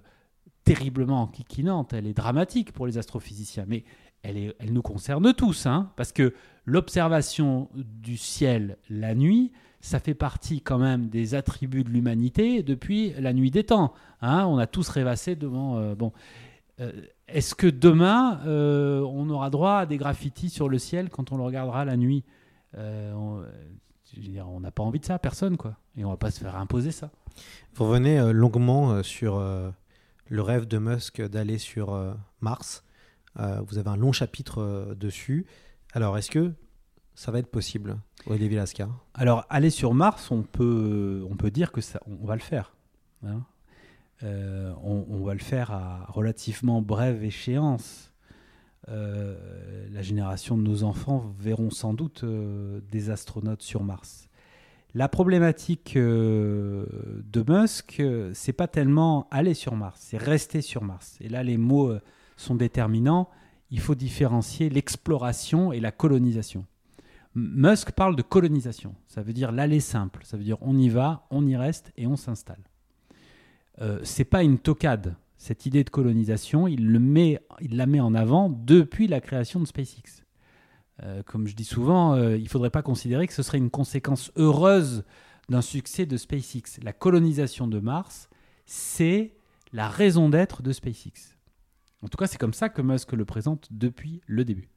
terriblement enquiquinante, elle est dramatique pour les astrophysiciens, mais elle, nous concerne tous, hein, parce que l'observation du ciel la nuit, ça fait partie quand même des attributs de l'humanité depuis la nuit des temps. hein. on a tous rêvassé devant... euh, bon, euh, Est-ce que demain, euh, on aura droit à des graffitis sur le ciel quand on le regardera la nuit? On- on n'a pas envie de ça, personne, quoi. Et on va pas se faire imposer ça. Vous revenez longuement sur le rêve de Musk d'aller sur Mars? Euh, vous avez un long chapitre euh, dessus. Alors, est-ce que ça va être possible, Olivier Vilasca Alors, aller sur Mars, on peut, on peut dire que ça, on va le faire. hein. Euh, on, va le faire à relativement brève échéance. La génération de nos enfants verront sans doute des astronautes sur Mars. La problématique de Musk, c'est pas tellement aller sur Mars, c'est rester sur Mars. Et là, les mots sont déterminants. Il faut différencier l'exploration et la colonisation. Musk parle de colonisation. Ça veut dire l'aller simple. Ça veut dire on y va, on y reste et on s'installe. Euh, c'est pas une tocade. Cette idée de colonisation, il la met en avant depuis la création de SpaceX. Euh, comme je dis souvent, euh, il ne faudrait pas considérer que ce serait une conséquence heureuse d'un succès de SpaceX. La colonisation de Mars, c'est la raison d'être de SpaceX. En tout cas, c'est comme ça que Musk le présente depuis le début.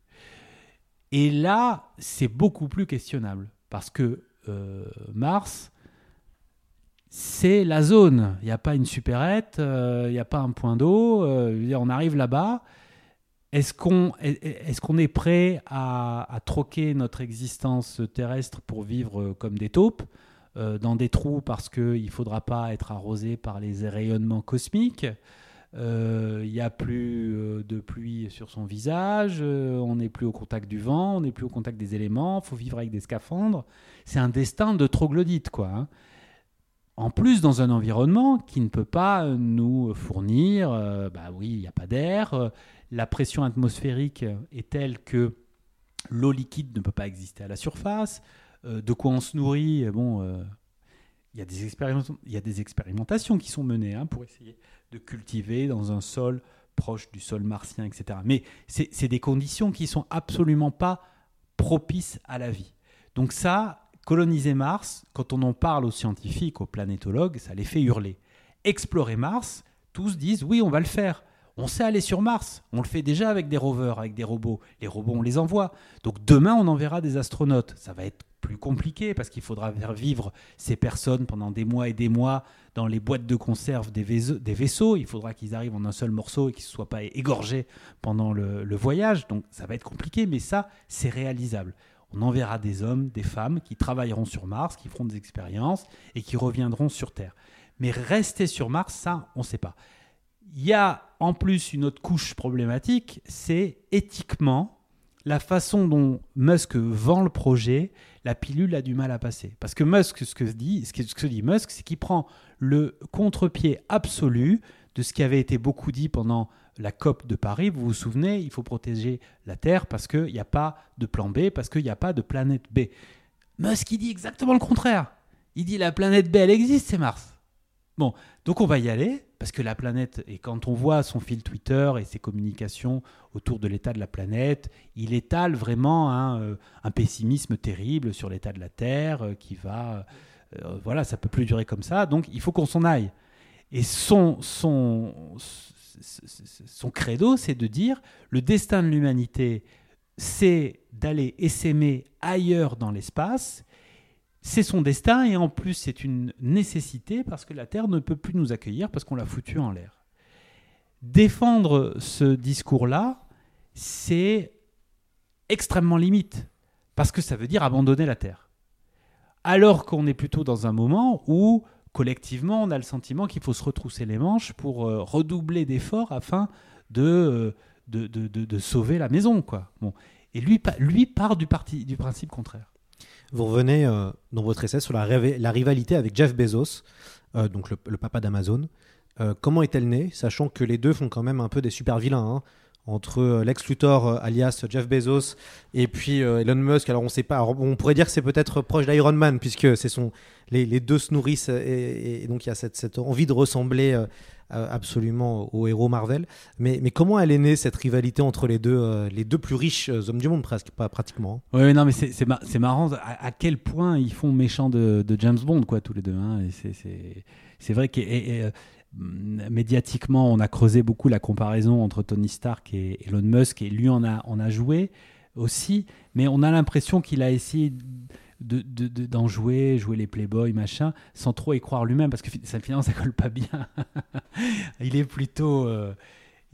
Et là, c'est beaucoup plus questionnable parce que euh, Mars, c'est la zone. Il n'y a pas une supérette, euh, il n'y a pas un point d'eau. euh, on arrive là-bas. Est-ce qu'on est, prêt à, à troquer notre existence terrestre pour vivre comme des taupes dans des trous parce qu'il ne faudra pas être arrosé par les rayonnements cosmiques? Il n'y a plus euh, de pluie sur son visage, euh, on n'est plus au contact du vent, on n'est plus au contact des éléments, faut vivre avec des scaphandres. C'est un destin de troglodyte, quoi. hein. En plus, dans un environnement qui ne peut pas euh, nous fournir, euh, bah oui, il n'y a pas d'air, euh, la pression atmosphérique est telle que l'eau liquide ne peut pas exister à la surface. Euh, de quoi on se nourrit euh, Bon, euh, il y, a des expérimentations- qui sont menées hein, pour essayer de cultiver dans un sol proche du sol martien, etc. Mais c'est des conditions qui sont absolument pas propices à la vie. Donc ça, coloniser Mars, quand on en parle aux scientifiques, aux planétologues, ça les fait hurler. Explorer Mars, tous disent oui, on va le faire. On sait aller sur Mars. On le fait déjà avec des rovers, avec des robots. Les robots, on les envoie. Donc demain, on enverra des astronautes. Ça va être plus compliqué parce qu'il faudra faire vivre ces personnes pendant des mois et des mois dans les boîtes de conserve des vaisseaux. Des vaisseaux. Il faudra qu'ils arrivent en un seul morceau et qu'ils ne soient pas égorgés pendant le, le voyage. Donc ça va être compliqué, mais ça, c'est réalisable. On enverra des hommes, des femmes qui travailleront sur Mars, qui feront des expériences et qui reviendront sur Terre. Mais rester sur Mars, ça, on ne sait pas. Il y a en plus une autre couche problématique, c'est éthiquement la façon dont Musk vend le projet, la pilule a du mal à passer. Parce que Musk, ce que dit, ce que, dit Musk, c'est qu'il prend le contre-pied absolu de ce qui avait été beaucoup dit pendant la COP de Paris. Vous vous souvenez, il faut protéger la Terre parce qu'il n'y a pas de plan B, parce qu'il n'y a pas de planète B. Musk, il dit exactement le contraire. Il dit la planète B, elle existe, c'est Mars. Bon, donc on va y aller, parce que la planète, et quand on voit son fil Twitter et ses communications autour de l'état de la planète, il étale vraiment un, euh, un pessimisme terrible sur l'état de la Terre, euh, qui va... euh, voilà, ça peut plus durer comme ça, donc il faut qu'on s'en aille. Et son, son, son credo, c'est de dire, le destin de l'humanité, c'est d'aller essaimer ailleurs dans l'espace, c'est son destin et en plus c'est une nécessité parce que la Terre ne peut plus nous accueillir parce qu'on l'a foutu en l'air. Défendre ce discours-là, c'est extrêmement limite parce que ça veut dire abandonner la Terre. alors qu'on est plutôt dans un moment où collectivement on a le sentiment qu'il faut se retrousser les manches pour euh, redoubler d'efforts afin de, euh, de, sauver la maison. Quoi. Et lui, lui part du, parti, du principe contraire. Vous revenez euh, dans votre essai sur la, rivalité avec Jeff Bezos, euh, donc le, papa d'Amazon. Euh, comment est-elle née, sachant que les deux font quand même un peu des super vilains hein, entre Lex Luthor, alias Jeff Bezos, et puis Elon Musk. Alors on sait pas. On pourrait dire que c'est peut-être proche d'Iron Man, puisque c'est son, les, deux se nourrissent, et, donc il y a cette, envie de ressembler absolument aux héros Marvel. Mais, mais comment elle est née cette rivalité entre les deux, euh, les deux plus riches euh, hommes du monde, presque, pas pratiquement. hein. Oui, non, mais c'est c'est ma- c'est marrant à, à quel point ils font méchant de, James Bond, quoi, tous les deux. hein. C'est- vrai que euh, médiatiquement, on a creusé beaucoup la comparaison entre Tony Stark et Elon Musk, et lui en a, en a joué aussi, mais on a l'impression qu'il a essayé de- de- de- d'en jouer, jouer les Playboy, machin, sans trop y croire lui-même, parce que ça, finalement, ça colle pas bien. il est plutôt... euh,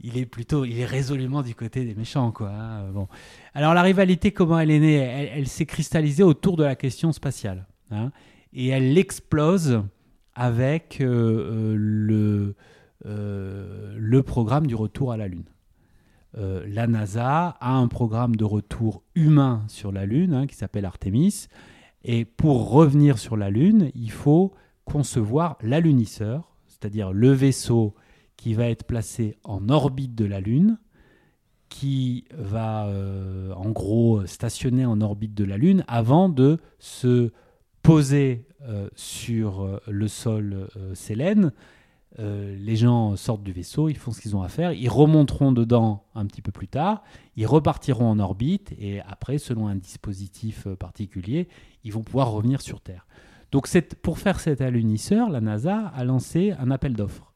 il est plutôt, il est résolument du côté des méchants, quoi. hein, Bon. Alors la rivalité, comment elle est née? Elle, s'est cristallisée autour de la question spatiale, hein, et elle explose avec euh, euh, le le programme du retour à la Lune. Euh, la NASA a un programme de retour humain sur la Lune hein, qui s'appelle Artemis, et pour revenir sur la Lune, il faut concevoir l'alunisseur, c'est-à-dire le vaisseau qui va être placé en orbite de la Lune, qui va euh, en gros stationner en orbite de la Lune avant de se poser euh, sur le sol Sélène. Euh, les gens sortent du vaisseau, ils font ce qu'ils ont à faire, ils remonteront dedans un petit peu plus tard, ils repartiront en orbite et après, selon un dispositif euh, particulier, ils vont pouvoir revenir sur Terre. Donc pour faire cet alunisseur, la NASA a lancé un appel d'offres.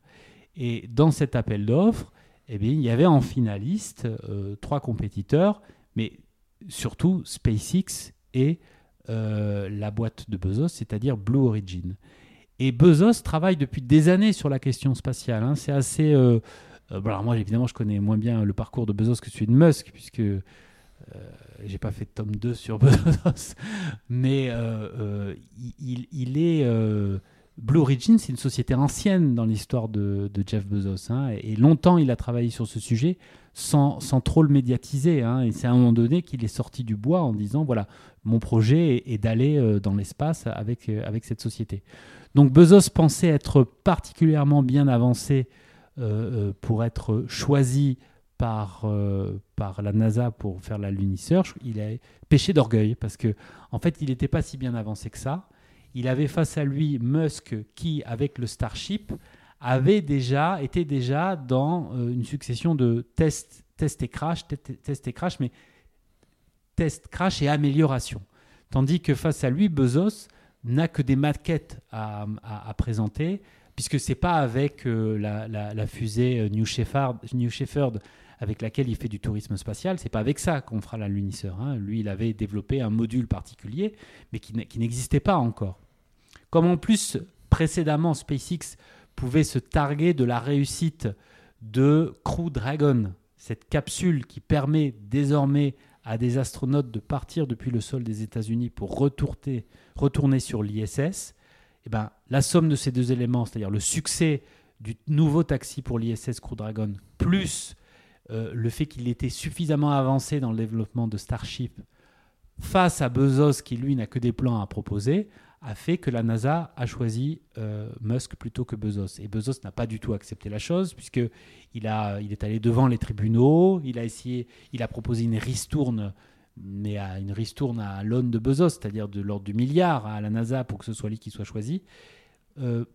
Et dans cet appel d'offres, eh bien, il y avait en finaliste euh, trois compétiteurs, mais surtout SpaceX et la boîte de Bezos, c'est-à-dire Blue Origin. Et Bezos travaille depuis des années sur la question spatiale. hein. C'est assez. euh, euh, alors moi, évidemment, je connais moins bien le parcours de Bezos que celui de Musk, puisque euh, j'ai pas fait de tome 2 sur Bezos. Mais euh, il, est. Blue Origin, c'est une société ancienne dans l'histoire de, Jeff Bezos. hein, et longtemps, il a travaillé sur ce sujet sans, sans trop le médiatiser. hein, et c'est à un moment donné qu'il est sorti du bois en disant voilà, mon projet est, est d'aller dans l'espace avec, avec cette société. Donc Bezos pensait être particulièrement bien avancé euh, euh, pour être choisi par, euh, par la NASA pour faire l'alunisseur. Il a péché d'orgueil parce que en fait, il n'était pas si bien avancé que ça. Il avait face à lui Musk qui, avec le Starship, avait déjà été déjà dans une succession de tests, tests et crash, te- te- tests et crash, mais tests, crash et amélioration. Tandis que face à lui, Bezos n'a que des maquettes à, présenter, puisque c'est pas avec euh, la, fusée euh, New Shepard, New Shepard avec laquelle il fait du tourisme spatial, c'est pas avec ça qu'on fera l'alunisseur. hein. Lui, il avait développé un module particulier, mais qui, qui n'existait pas encore. Comme en plus, précédemment, SpaceX pouvait se targuer de la réussite de Crew Dragon, cette capsule qui permet désormais à des astronautes de partir depuis le sol des États-Unis pour retourner, sur l'ISS, eh ben, la somme de ces deux éléments, c'est-à-dire le succès du nouveau taxi pour l'ISS Crew Dragon, plus euh, le fait qu'il était suffisamment avancé dans le développement de Starship face à Bezos qui lui n'a que des plans à proposer, a fait que la NASA a choisi euh, Musk plutôt que Bezos. Et Bezos n'a pas du tout accepté la chose puisque il, est allé devant les tribunaux, il a essayé, il a proposé une ristourne, mais à une ristourne à l'aune de Bezos, c'est-à-dire de l'ordre du milliard à la NASA pour que ce soit lui qui soit choisi. Euh,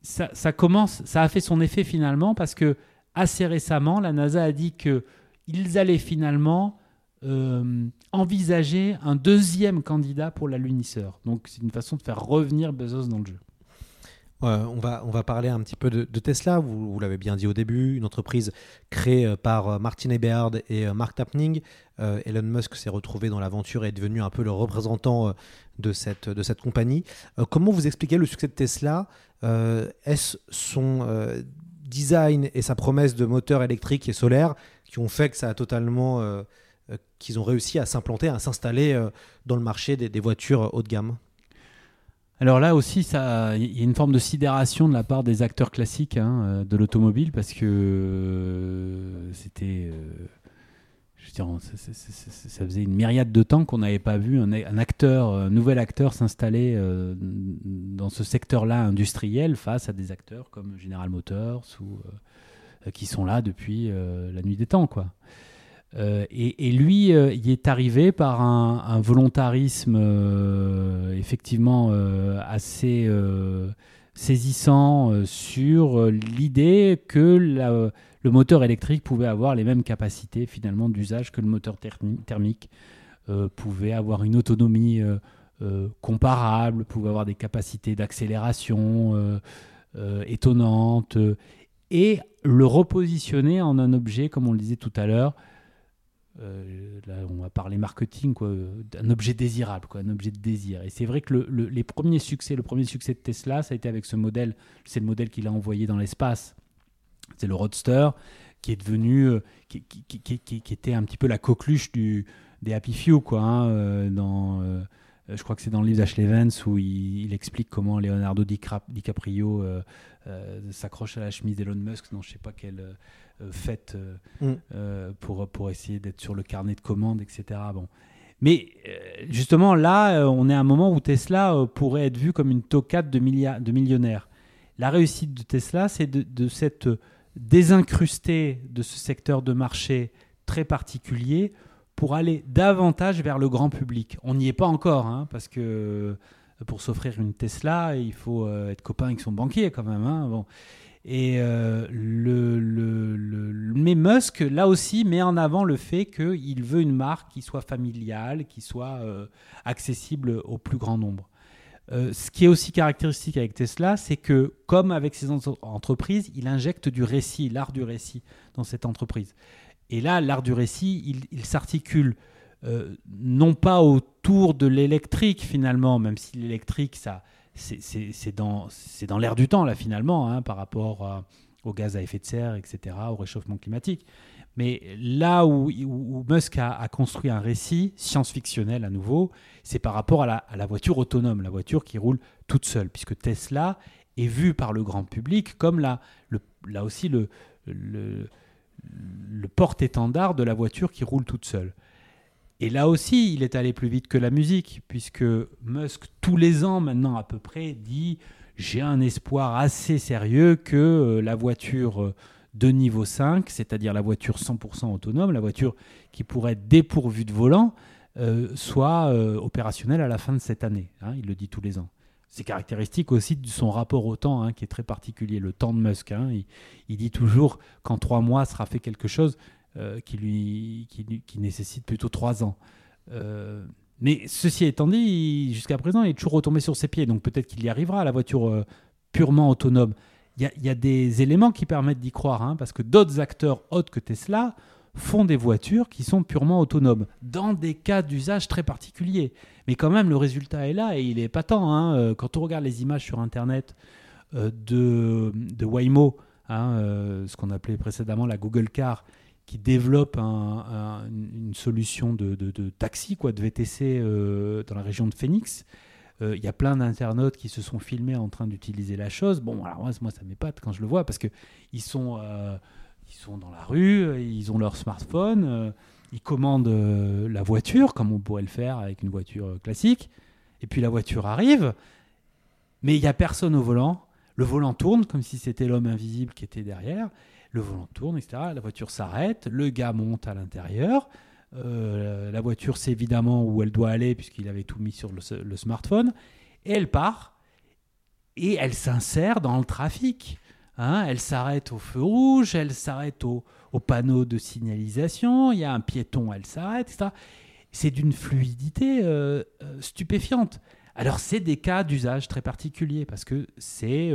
ça, ça commence, ça a fait son effet finalement parce que assez récemment, la NASA a dit que ils allaient finalement euh, envisager un deuxième candidat pour l'alunisseur. Donc c'est une façon de faire revenir Bezos dans le jeu. On, va, on va parler un petit peu de, Tesla, vous, l'avez bien dit au début, une entreprise créée euh, par euh, Martin Eberhard et Mark Tapning. Elon Musk s'est retrouvé dans l'aventure et est devenu un peu le représentant de, cette, de cette compagnie. Comment vous expliquez le succès de Tesla? Est-ce son design et sa promesse de moteur électrique et solaire qui ont fait que ça a totalement... euh, euh, qu'ils ont réussi à s'implanter, à s'installer euh, dans le marché des, voitures haut de gamme Alors là aussi, il y a une forme de sidération de la part des acteurs classiques hein, euh, de l'automobile parce que euh, c'était, euh, je dire, ça, faisait une myriade de temps qu'on n'avait pas vu un, un nouvel acteur s'installer euh, dans ce secteur-là industriel face à des acteurs comme General Motors ou euh, qui sont là depuis euh, la nuit des temps, quoi. Euh, et, lui, euh, il est arrivé par un, volontarisme euh, effectivement euh, assez saisissant sur l'idée que le moteur électrique pouvait avoir les mêmes capacités finalement d'usage que le moteur thermi- thermique, pouvait avoir une autonomie comparable, pouvait avoir des capacités d'accélération étonnantes, et le repositionner en un objet, comme on le disait tout à l'heure, euh, là on va parler marketing, quoi, un objet désirable, quoi, un objet de désir. Et c'est vrai que le, le- les premiers succès, le premier succès de Tesla, ça a été avec ce modèle, c'est le modèle qu'il a envoyé dans l'espace. C'est le Roadster, qui est devenu, euh, qui, était un petit peu la coqueluche du, des Happy Few, quoi, hein, euh, dans, je crois que c'est dans le livre d'Ashley où il, explique comment Leonardo DiCaprio s'accroche à la chemise d'Elon Musk dans je sais pas quelle euh, fête euh, Mm. euh, pour, pour essayer d'être sur le carnet de commandes, etc. Bon. Mais justement, là, on est à un moment où Tesla pourrait être vu comme une tocade de, milliards, de millionnaires. La réussite de Tesla, c'est de, de s'être désincrusté de ce secteur de marché très particulier pour aller davantage vers le grand public. On n'y est pas encore, hein, parce que pour s'offrir une Tesla, il faut être copain avec son banquier quand même. hein, bon. Et euh, le, le, le- mais Musk, là aussi, met en avant le fait qu'il veut une marque qui soit familiale, qui soit euh, accessible au plus grand nombre. Euh, ce qui est aussi caractéristique avec Tesla, c'est que, comme avec ses entre- entreprises, il injecte du récit, l'art du récit dans cette entreprise. Et là, l'art du récit, il, il s'articule non pas autour de l'électrique finalement, même si l'électrique, ça, c'est- dans, l'air du temps là finalement, hein, par rapport à- aux gaz à effet de serre, etc., au réchauffement climatique. Mais là où, Musk a, construit un récit science-fictionnel à nouveau, c'est par rapport à la, voiture autonome, la voiture qui roule toute seule, puisque Tesla est vue par le grand public comme là aussi le porte-étendard de la voiture qui roule toute seule. Et là aussi, il est allé plus vite que la musique, puisque Musk, tous les ans maintenant à peu près, dit j'ai un espoir assez sérieux que euh, la voiture euh, de niveau 5, c'est-à-dire la voiture 100% autonome, la voiture qui pourrait être dépourvue de volant, euh, soit opérationnelle à la fin de cette année. hein, il le dit tous les ans. C'est caractéristique aussi de son rapport au temps, hein, qui est très particulier, le temps de Musk. hein. Il, il dit toujours qu'en trois mois sera fait quelque chose qui, lui, qui, lui- qui nécessite plutôt trois ans. Euh, mais ceci étant dit, jusqu'à présent, il est toujours retombé sur ses pieds. Donc peut-être qu'il y arrivera à la voiture euh, purement autonome. Il y, a, des éléments qui permettent d'y croire, hein, parce que d'autres acteurs autres que Tesla font des voitures qui sont purement autonomes, dans des cas d'usage très particuliers. Mais quand même, le résultat est là et il est patent. hein. Euh, Quand on regarde les images sur Internet euh, de, de Waymo, hein, euh, ce qu'on appelait précédemment la Google Car, qui développe un- un- une solution de, taxi, quoi, de VTC euh, dans la région de Phoenix. Euh, Il y a plein d'internautes qui se sont filmés en train d'utiliser la chose. Bon, alors moi, ça m'épate quand je le vois parce que ils sont, euh, sont dans la rue, ils ont leur smartphone, ils commandent la voiture comme on pourrait le faire avec une voiture classique. Et puis la voiture arrive, mais il n'y a personne au volant. Le volant tourne comme si c'était l'homme invisible qui était derrière. Le volant tourne, etc. La voiture s'arrête, le gars monte à l'intérieur. Euh, la voiture sait évidemment où elle doit aller puisqu'il avait tout mis sur le, smartphone. Et elle part et elle s'insère dans le trafic. Hein, elle s'arrête au feu rouge, elle s'arrête au, au panneau de signalisation, il y a un piéton, elle s'arrête, etc. C'est d'une fluidité euh, euh, stupéfiante. Alors c'est des cas d'usage très particuliers parce que c'est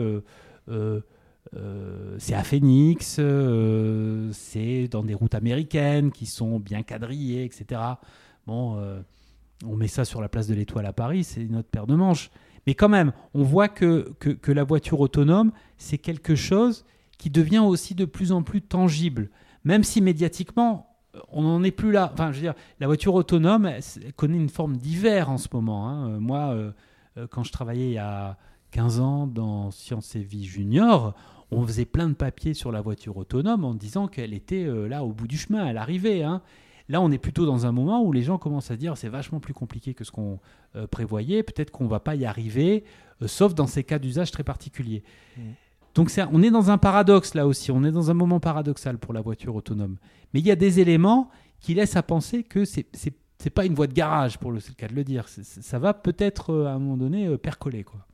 euh, c'est à Phoenix, euh, c'est dans des routes américaines qui sont bien quadrillées, etc. Bon, euh, on met ça sur la place de l'Étoile à Paris, c'est une autre paire de manches. Mais quand même, on voit que, que, la voiture autonome, c'est quelque chose qui devient aussi de plus en plus tangible. Même si médiatiquement, on n'en est plus là. Enfin, je veux dire, la voiture autonome, connaît une forme d'hiver en ce moment. hein. Moi, quand je travaillais il y a 15 ans dans Sciences et Vie Junior, on faisait plein de papiers sur la voiture autonome en disant qu'elle était euh, là au bout du chemin, elle arrivait. hein. Là, on est plutôt dans un moment où les gens commencent à se dire c'est vachement plus compliqué que ce qu'on euh, prévoyait, peut-être qu'on va pas y arriver, euh, sauf dans ces cas d'usage très particuliers. Donc c'est- on est dans un paradoxe là aussi, on est dans un moment paradoxal pour la voiture autonome. Mais il y a des éléments qui laissent à penser que c'est c'est pas une voie de garage pour le, le cas de le dire. Ça va peut-être à un moment donné percoler quoi.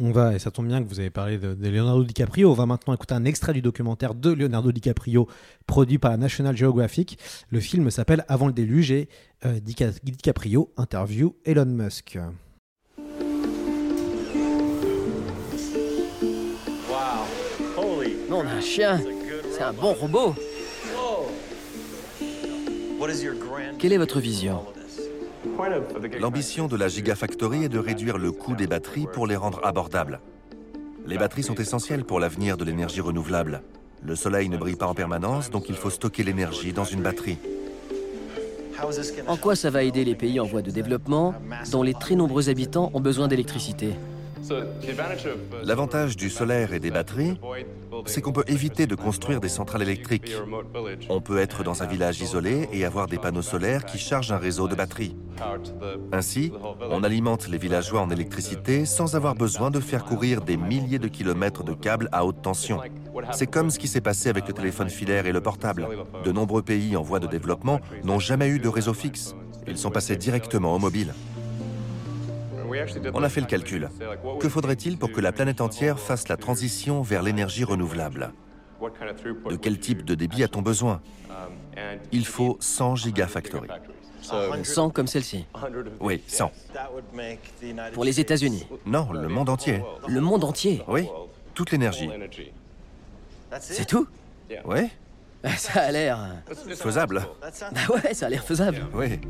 On va, et ça tombe bien que vous avez parlé de, de Leonardo DiCaprio, on va maintenant écouter un extrait du documentaire de Leonardo DiCaprio produit par la National Geographic. Le film s'appelle Avant le déluge et euh, Dica- DiCaprio interview Elon Musk. Non, on a un chien. C'est un bon robot. Quelle est votre vision? L'ambition de la Gigafactory est de réduire le coût des batteries pour les rendre abordables. Les batteries sont essentielles pour l'avenir de l'énergie renouvelable. Le soleil ne brille pas en permanence, donc il faut stocker l'énergie dans une batterie. En quoi ça va aider les pays en voie de développement, dont les très nombreux habitants ont besoin d'électricité? L'avantage du solaire et des batteries, c'est qu'on peut éviter de construire des centrales électriques. On peut être dans un village isolé et avoir des panneaux solaires qui chargent un réseau de batteries. Ainsi, on alimente les villageois en électricité sans avoir besoin de faire courir des milliers de kilomètres de câbles à haute tension. C'est comme ce qui s'est passé avec le téléphone filaire et le portable. De nombreux pays en voie de développement n'ont jamais eu de réseau fixe. Ils sont passés directement au mobile. On a fait le calcul. Que faudrait-il pour que la planète entière fasse la transition vers l'énergie renouvelable? De quel type de débit a-t-on besoin? Il faut 100 gigafactories. 100 comme celle-ci. Oui, 100. Pour les États-Unis. Non, le monde entier. Le monde entier. Oui, toute l'énergie. C'est tout? Oui, Ça a l'air. faisable. Bah ouais, ça a l'air faisable. Oui.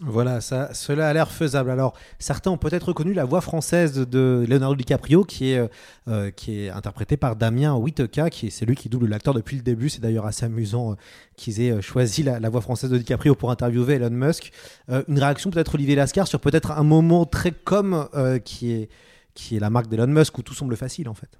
Voilà, ça, cela a l'air faisable. Alors, certains ont peut-être reconnu la voix française de Leonardo DiCaprio, qui est, euh, qui est interprétée par Damien Whiteka, qui est c'est lui qui double l'acteur depuis le début. C'est d'ailleurs assez amusant euh, qu'ils aient euh, choisi la, voix française de DiCaprio pour interviewer Elon Musk. Euh, une réaction peut-être Olivier Lascar sur peut-être un moment très comme euh, qui est qui est la marque d'Elon Musk où tout semble facile en fait.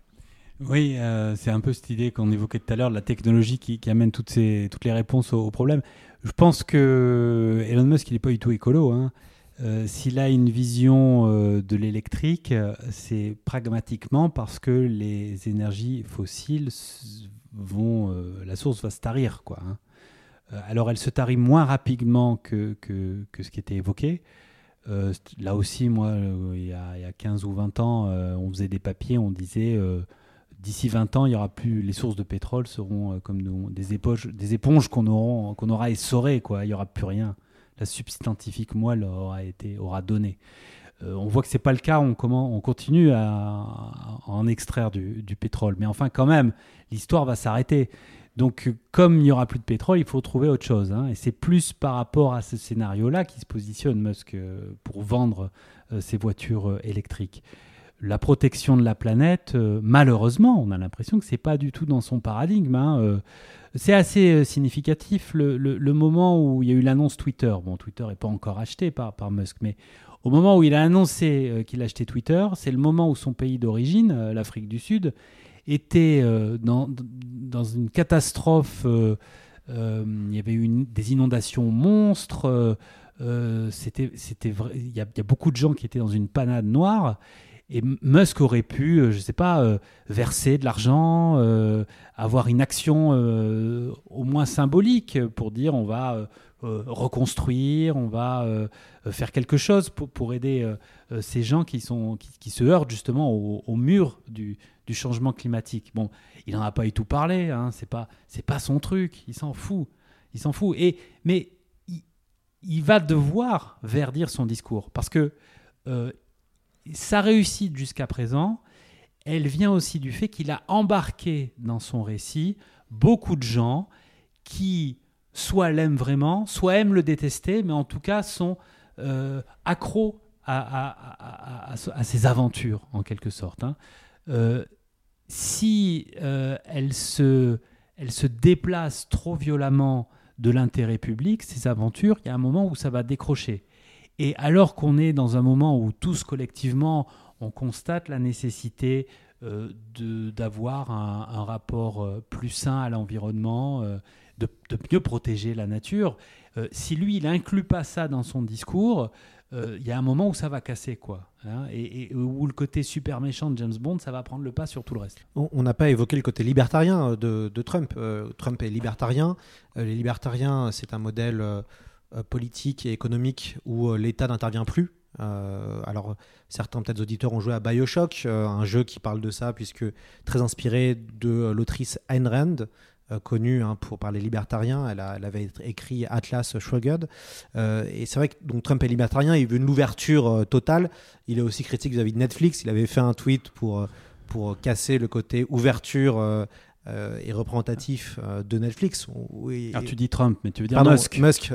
Oui, euh, c'est un peu cette idée qu'on évoquait tout à l'heure, la technologie qui, amène toutes, ces, toutes les réponses aux problèmes. Je pense que Elon Musk, il n'est pas du tout écolo. hein. Euh, S'il a une vision euh, de l'électrique, c'est pragmatiquement parce que les énergies fossiles vont, euh, la source va se tarir, hein. Alors, elle se tarit moins rapidement que, que, ce qui était évoqué. Là aussi, moi, il y, a, il y a 15 ou 20 ans, on faisait des papiers, on disait d'ici 20 ans, il y aura plus les sources de pétrole seront euh, comme des éponges, des éponges qu'on aura, qu'on essorées. Il y aura plus rien. La substantifique moelle aura été aura donné. Euh, on voit que c'est pas le cas. On, continue à, en extraire du, pétrole, mais enfin, quand même, l'histoire va s'arrêter. Donc, euh, comme il n'y aura plus de pétrole, il faut trouver autre chose. hein. Et c'est plus par rapport à ce scénario-là qui se positionne Musk pour vendre ses voitures électriques. La protection de la planète, euh, malheureusement, on a l'impression que c'est pas du tout dans son paradigme. hein. Euh, c'est assez euh, significatif le, moment où il y a eu l'annonce Twitter. Bon, Twitter n'est pas encore acheté par, Musk, mais au moment où il a annoncé qu'il achetait Twitter, c'est le moment où son pays d'origine, l'Afrique du Sud, était dans, une catastrophe. il y avait eu des inondations monstres. c'était, c'était il y a beaucoup de gens qui étaient dans une panade noire. Et Musk aurait pu, euh, je ne sais pas, euh, verser de l'argent, euh, avoir une action au moins symbolique pour dire on va reconstruire, on va faire quelque chose pour, aider ces gens qui, sont, qui, se heurtent justement au, mur du, du changement climatique. Bon, il n'en a pas eu tout parlé, hein, c'est pas, pas son truc, il s'en fout, il s'en fout. Et, mais il, il va devoir verdir son discours parce que sa réussite jusqu'à présent, elle vient aussi du fait qu'il a embarqué dans son récit beaucoup de gens qui soit l'aiment vraiment, soit aiment le détester, mais en tout cas sont euh, accros à, ses aventures, en quelque sorte. hein. Euh, si euh, elle, se, déplace trop violemment de l'intérêt public, ces aventures, il y a un moment où ça va décrocher. Et alors qu'on est dans un moment où tous collectivement, on constate la nécessité euh, d'avoir un, rapport euh, plus sain à l'environnement, euh, de, mieux protéger la nature, euh, si lui, il inclut pas ça dans son discours, il y a un moment où ça va casser, quoi. Hein, et, où le côté super méchant de James Bond, ça va prendre le pas sur tout le reste. On n'a pas évoqué le côté libertarien de, Trump. Trump est libertarien. les libertariens, c'est un modèle politique et économique où l'État n'intervient plus. Euh, alors, certains peut-être auditeurs ont joué à Bioshock, euh, un jeu qui parle de ça, puisque très inspiré de l'autrice Ayn Rand, euh, connue hein, pour, par les libertariens. Elle, a, avait écrit Atlas Shrugged. et c'est vrai que Trump est libertarien, il veut une ouverture totale. Il est aussi critique vis-à-vis -vis de Netflix. Il avait fait un tweet pour, pour casser le côté ouverture euh, et représentatif euh, de Netflix. Oui. Alors tu dis Trump, mais tu veux dire Pardon, Musk. Musk.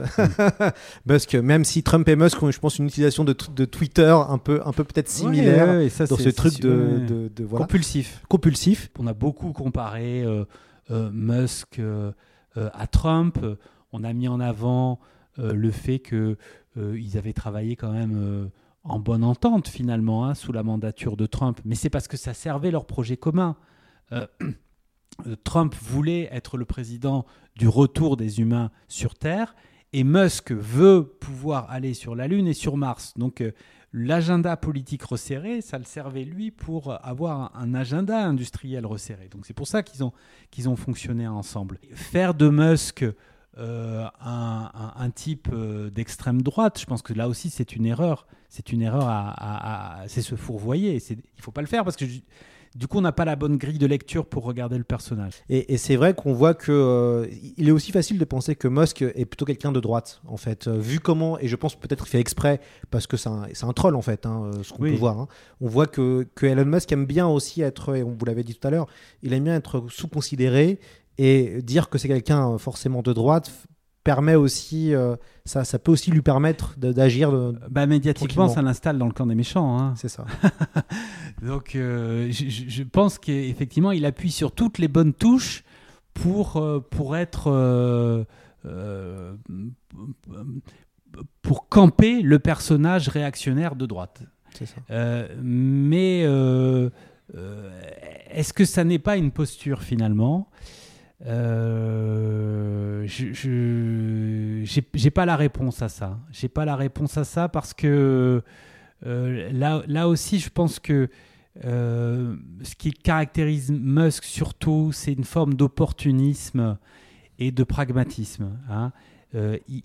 Musk. Même si Trump et Musk ont, je pense, une utilisation de, de Twitter un peu, un peu peut-être similaire ouais, ouais, ça, dans ce truc de, ouais. de, de voilà. compulsif. Compulsif. On a beaucoup comparé euh, euh, Musk euh, à Trump. On a mis en avant le fait que ils avaient travaillé quand même en bonne entente finalement hein, sous la mandature de Trump. Mais c'est parce que ça servait leur projet commun. Trump voulait être le président du retour des humains sur Terre et Musk veut pouvoir aller sur la Lune et sur Mars. Donc euh, l'agenda politique resserré, ça le servait lui pour avoir un agenda industriel resserré. Donc c'est pour ça qu'ils ont, ont fonctionné ensemble. Faire de Musk euh, un, un, type euh, d'extrême droite, je pense que là aussi c'est une erreur. C'est une erreur à, se fourvoyer. Il ne faut pas le faire parce que... Je, du coup, on n'a pas la bonne grille de lecture pour regarder le personnage. Et, et c'est vrai qu'on voit que euh, il est aussi facile de penser que Musk est plutôt quelqu'un de droite, en fait. Euh, vu comment, et je pense peut-être fait exprès, parce que c'est un, un, troll, en fait, hein, ce qu'on oui. peut voir. Hein. On voit que, que, Elon Musk aime bien aussi être, et on vous l'avait dit tout à l'heure, il aime bien être sous-considéré et dire que c'est quelqu'un forcément de droite permet aussi, euh, ça, ça peut aussi lui permettre d'agir. Bah, médiatiquement, ça l'installe dans le camp des méchants. Hein. C'est ça. Donc, euh, je, je, pense qu'effectivement, il appuie sur toutes les bonnes touches pour, euh, pour être. Pour camper le personnage réactionnaire de droite. mais est-ce que ça n'est pas une posture finalement? Euh, je j'ai pas la réponse à ça. J'ai pas la réponse à ça parce que euh, là, là aussi, je pense que euh, ce qui caractérise Musk surtout, c'est une forme d'opportunisme et de pragmatisme. Hein.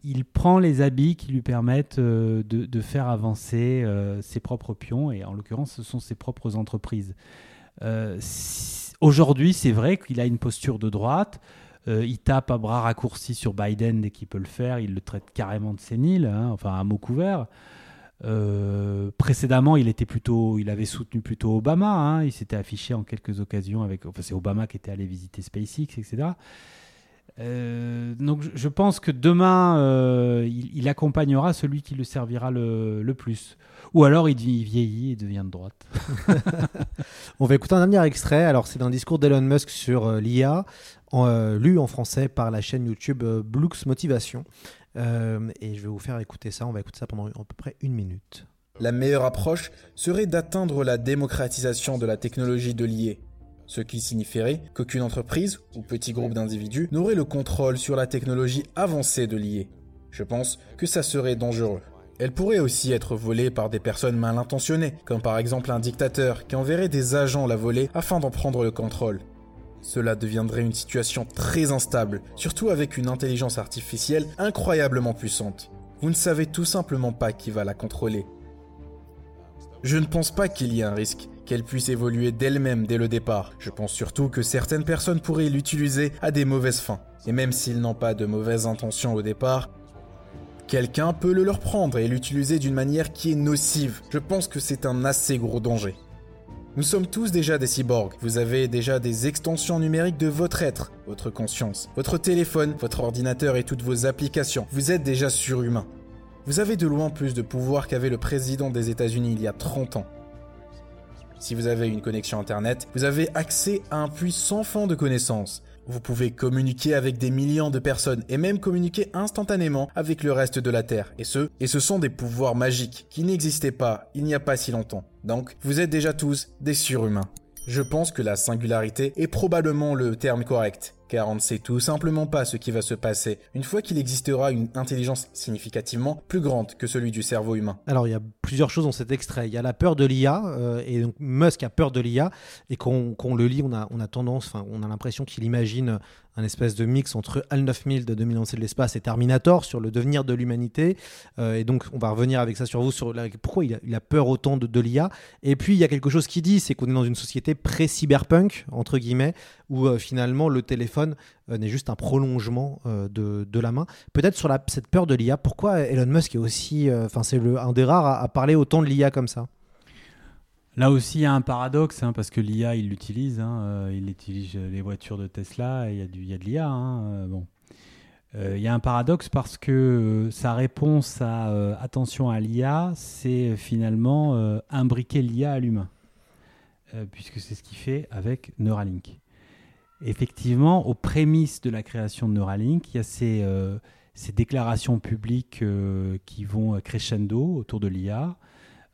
Il, prend les habits qui lui permettent de, faire avancer ses propres pions, et en l'occurrence, ce sont ses propres entreprises. Aujourd'hui, c'est vrai qu'il a une posture de droite. Euh, il tape à bras raccourcis sur Biden dès qu'il peut le faire. Il le traite carrément de sénile, hein, enfin à mot couvert. Euh, précédemment, il était plutôt, il avait soutenu plutôt Obama. Hein, il s'était affiché en quelques occasions avec. Enfin, c'est Obama qui était allé visiter SpaceX, etc. Euh, donc, je pense que demain, euh, il, il, accompagnera celui qui le servira le, le plus. Ou alors il, il, vieillit et devient de droite. On va écouter un dernier extrait. Alors, c'est d'un discours d'Elon Musk sur euh, l'IA, euh, lu en français par la chaîne YouTube euh, Blux Motivation. Euh, et je vais vous faire écouter ça. On va écouter ça pendant à peu près une minute. La meilleure approche serait d'atteindre la démocratisation de la technologie de l'IA. Ce qui signifierait qu'aucune entreprise ou petit groupe d'individus n'aurait le contrôle sur la technologie avancée de l'IA. Je pense que ça serait dangereux. Elle pourrait aussi être volée par des personnes mal intentionnées, comme par exemple un dictateur qui enverrait des agents la voler afin d'en prendre le contrôle. Cela deviendrait une situation très instable, surtout avec une intelligence artificielle incroyablement puissante. Vous ne savez tout simplement pas qui va la contrôler. Je ne pense pas qu'il y ait un risque qu'elle puisse évoluer d'elle-même dès le départ. Je pense surtout que certaines personnes pourraient l'utiliser à des mauvaises fins. Et même s'ils n'ont pas de mauvaises intentions au départ, quelqu'un peut le leur prendre et l'utiliser d'une manière qui est nocive. Je pense que c'est un assez gros danger. Nous sommes tous déjà des cyborgs. Vous avez déjà des extensions numériques de votre être, votre conscience, votre téléphone, votre ordinateur et toutes vos applications. Vous êtes déjà surhumain. Vous avez de loin plus de pouvoir qu'avait le président des États-Unis il y a 30 ans. Si vous avez une connexion Internet, vous avez accès à un puits sans fond de connaissances. Vous pouvez communiquer avec des millions de personnes et même communiquer instantanément avec le reste de la Terre. Et ce, et ce sont des pouvoirs magiques qui n'existaient pas il n'y a pas si longtemps. Donc, vous êtes déjà tous des surhumains. Je pense que la singularité est probablement le terme correct car on ne sait tout simplement pas ce qui va se passer une fois qu'il existera une intelligence significativement plus grande que celui du cerveau humain. Alors il y a plusieurs choses dans cet extrait. Il y a la peur de l'IA, euh, et donc Musk a peur de l'IA, et quand on, le lit, on a, on a tendance, enfin on a l'impression qu'il imagine un espèce de mix entre HAL 9000 de 2000 de l'espace et Terminator sur le devenir de l'humanité. Euh, et donc, on va revenir avec ça sur vous, sur pourquoi il a, peur autant de, l'IA. Et puis, il y a quelque chose qui dit, c'est qu'on est dans une société pré-cyberpunk, entre guillemets, où euh, finalement le téléphone euh, n'est juste un prolongement de, de, la main. Peut-être sur cette peur de l'IA, pourquoi Elon Musk est aussi, enfin c'est un des rares à, parler autant de l'IA comme ça? Là aussi, il y a un paradoxe, hein, parce que l'IA, il l'utilise. Hein, euh, il utilise les voitures de Tesla, il y a, de l'IA. Hein, euh, bon. Euh, il y a un paradoxe parce que sa réponse à attention à l'IA, c'est finalement imbriquer l'IA à l'humain, puisque c'est ce qu'il fait avec Neuralink. Effectivement, aux prémices de la création de Neuralink, il y a ces, ces déclarations publiques qui vont crescendo autour de l'IA.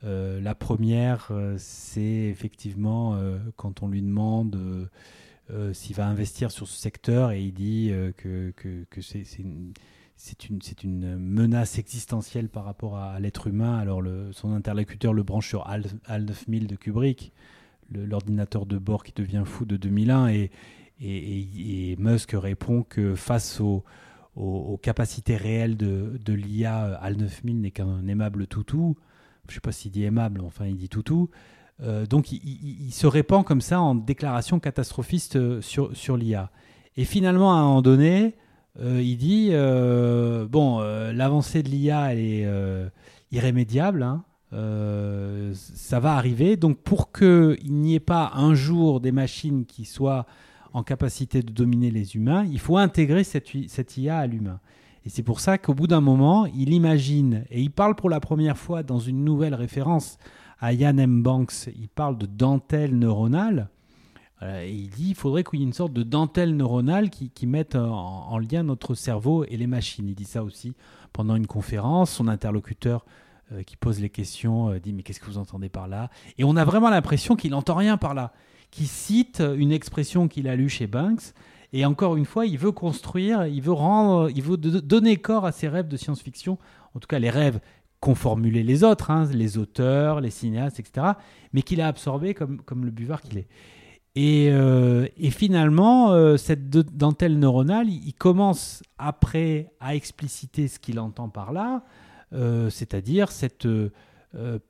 Euh, la première, euh, c'est effectivement euh, quand on lui demande s'il va investir sur ce secteur et il dit que, c'est une, menace existentielle par rapport à, l'être humain. Alors son interlocuteur le branche sur HAL, 9000 de Kubrick, l'ordinateur de bord qui devient fou de 2001, et, et, Musk répond que face aux, capacités réelles de, l'IA, HAL 9000 n'est qu'un aimable toutou je ne sais pas s'il dit aimable, enfin il dit toutou. Euh, donc il, se répand comme ça en déclaration catastrophiste euh, sur, l'IA. Et finalement, à un moment donné, euh, il dit bon, l'avancée de l'IA est irrémédiable, hein. ça va arriver. Donc pour qu'il n'y ait pas un jour des machines qui soient en capacité de dominer les humains, il faut intégrer cette, cette IA à l'humain. Et c'est pour ça qu'au bout d'un moment, il imagine, et il parle pour la première fois dans une nouvelle référence à Yann M. Banks, il parle de dentelle neuronale. et il dit qu'il faudrait qu'il y ait une sorte de dentelle neuronale qui, qui mette en, lien notre cerveau et les machines. Il dit ça aussi pendant une conférence. Son interlocuteur euh, qui pose les questions euh, dit Mais qu'est-ce que vous entendez par là? Et on a vraiment l'impression qu'il n'entend rien par là. Qui cite une expression qu'il a lue chez Banks et encore une fois, il veut construire, il veut rendre, il veut donner corps à ses rêves de science-fiction, en tout cas les rêves qu'ont formulés les autres, hein, les auteurs, les cinéastes, etc., mais qu'il a absorbé comme, comme le buvard qu'il est. Et, euh, et finalement, euh, cette dentelle neuronale, il, commence après à expliciter ce qu'il entend par là, euh, c'est-à-dire cette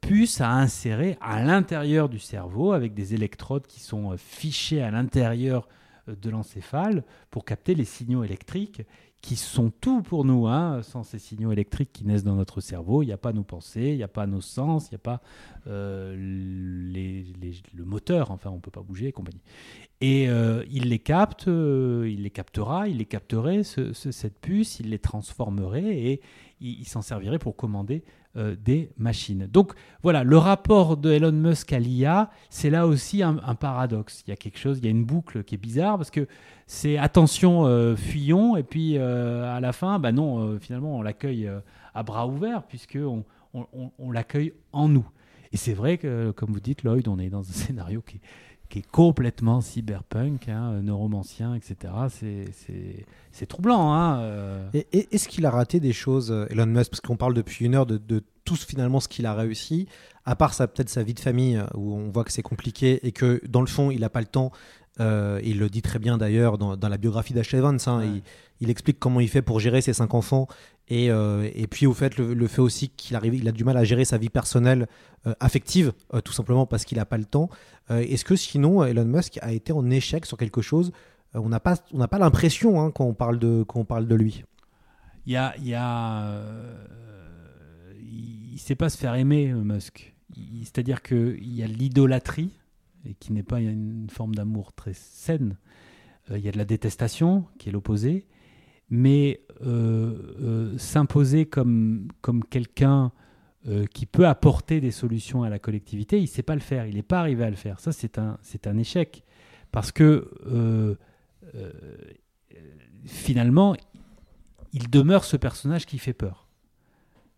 puce à insérer à l'intérieur du cerveau avec des électrodes qui sont fichées à l'intérieur de l'encéphale pour capter les signaux électriques qui sont tout pour nous. Hein. Sans ces signaux électriques qui naissent dans notre cerveau, il n'y a pas nos pensées, il n'y a pas nos sens, il n'y a pas euh, le moteur, enfin on ne peut pas bouger et compagnie. Et euh, il les capte, euh, il les captera, il les capterait, cette puce, il les transformerait et il s'en servirait pour commander euh, des machines. Donc voilà, le rapport de Elon Musk à l'IA, c'est là aussi un, paradoxe. Il y a quelque chose, il y a une boucle qui est bizarre parce que c'est attention, euh, fuyons, et puis euh, à la fin, bah non, finalement, on l'accueille à bras ouverts puisqu'on on, l'accueille en nous. Et c'est vrai que, comme vous dites, Lloyd, on est dans un scénario qui qui est complètement cyberpunk, hein, neuromancien, etc. C'est troublant. Hein, euh. Est-ce qu'il a raté des choses, euh, Elon Musk? Parce qu'on parle depuis une heure de, tout finalement ce qu'il a réussi, à part peut-être sa vie de famille, euh, où on voit que c'est compliqué et que dans le fond, il n'a pas le temps. Il le dit très bien d'ailleurs dans, la biographie d'Ash Evans. Hein, il, il, explique comment il fait pour gérer ses cinq enfants et, euh, et, puis au fait le, fait aussi qu'il arrive, il a du mal à gérer sa vie personnelle euh, affective, euh, tout simplement parce qu'il n'a pas le temps. Est-ce que sinon Elon Musk a été en échec sur quelque chose? On n'a pas, on pas l'impression hein, quand on parle de quand on parle de lui. Il y a, y a, il sait pas se faire aimer Musk. C'est-à-dire qu'il y a l'idolâtrie et qui n'est pas une forme d'amour très saine. Il y a de la détestation qui est l'opposé mais euh, euh, s'imposer comme, comme quelqu'un euh, qui peut apporter des solutions à la collectivité, il ne sait pas le faire, il n'est pas arrivé à le faire. Ça, c'est un, c'est un échec. Parce que finalement, il demeure ce personnage qui fait peur.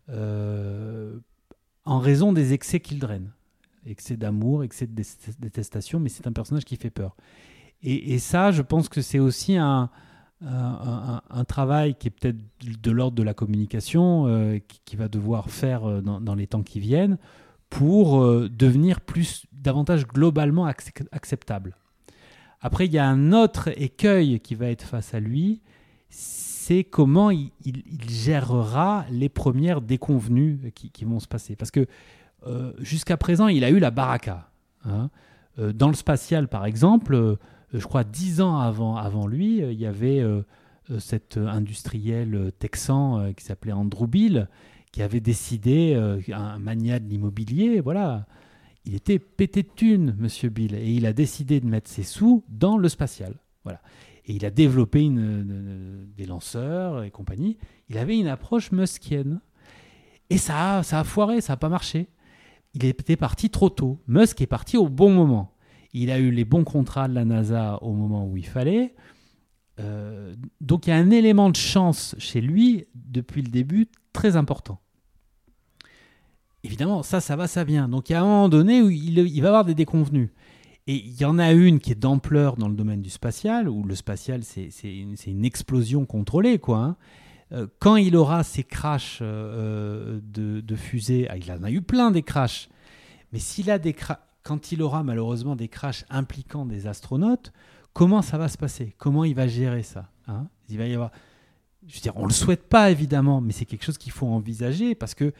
en raison des excès qu'il draine. Excès d'amour, excès de détestation, mais c'est un personnage qui fait peur. Et, ça, je pense que c'est aussi un, travail qui est peut-être de l'ordre de la communication, euh, qui, va devoir faire euh, dans, les temps qui viennent, pour euh, devenir plus, davantage globalement acceptable. Après, il y a un autre écueil qui va être face à lui, c'est comment il, gérera les premières déconvenues qui, vont se passer. Parce que jusqu'à présent, il a eu la baraka. Hein. dans le spatial, par exemple, je crois, dix ans avant, avant lui, euh, il y avait euh, euh, cet industriel texan qui s'appelait Andrew Bill, qui avait décidé, un mania de l'immobilier, voilà, il était pété de thunes, Monsieur Bill, et il a décidé de mettre ses sous dans le spatial, voilà. Et il a développé des lanceurs et compagnie. Il avait une approche muskienne. Et ça ça a foiré, ça n'a pas marché. Il était parti trop tôt. Musk est parti au bon moment. Il a eu les bons contrats de la NASA au moment où il fallait. Euh, donc il y a un élément de chance chez lui depuis le début très important. Évidemment, ça, ça va, ça vient. Donc il y a un moment donné où il, va avoir des déconvenus. Et il y en a une qui est d'ampleur dans le domaine du spatial, où le spatial, c'est une, explosion contrôlée. quoi. Hein. Euh, quand il aura ses crashs euh, de, de fusées, ah, il en a eu plein des crashs, mais s'il a des quand il aura malheureusement des crashs impliquant des astronautes, comment ça va se passer? Comment il va gérer ça hein? Il va y avoir. Je veux dire, on le souhaite pas évidemment, mais c'est quelque chose qu'il faut envisager parce que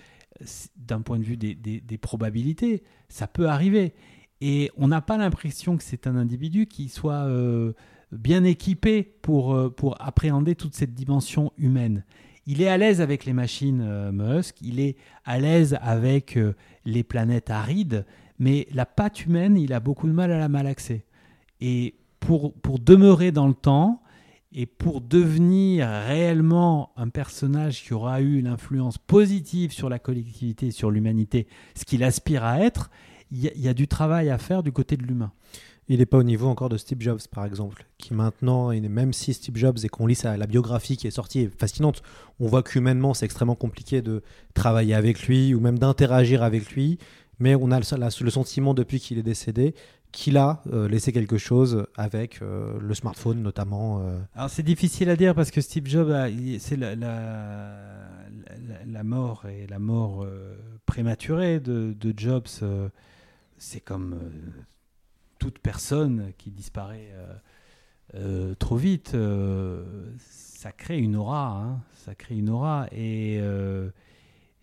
d'un point de vue des, probabilités, ça peut arriver. Et on n'a pas l'impression que c'est un individu qui soit euh, bien équipé pour, euh, pour appréhender toute cette dimension humaine. Il est à l'aise avec les machines euh, Musk, il est à l'aise avec les planètes arides, mais la patte humaine, il a beaucoup de mal à la malaxer. Et pour, pour demeurer dans le temps et pour devenir réellement un personnage qui aura eu une influence positive sur la collectivité, sur l'humanité, ce qu'il aspire à être, il y, a du travail à faire du côté de l'humain. Il n'est pas au niveau encore de Steve Jobs, par exemple, qui maintenant, même si Steve Jobs et qu'on lit la biographie qui est sortie est fascinante, on voit qu'humainement, c'est extrêmement compliqué de travailler avec lui ou même d'interagir avec lui mais on a le, sentiment depuis qu'il est décédé qu'il a euh, laissé quelque chose avec euh, le smartphone notamment. Euh. Alors c'est difficile à dire parce que Steve Jobs, c'est la, mort et la mort prématurée de, Jobs, c'est comme toute personne qui disparaît trop vite. ça crée une aura, hein, ça crée une aura et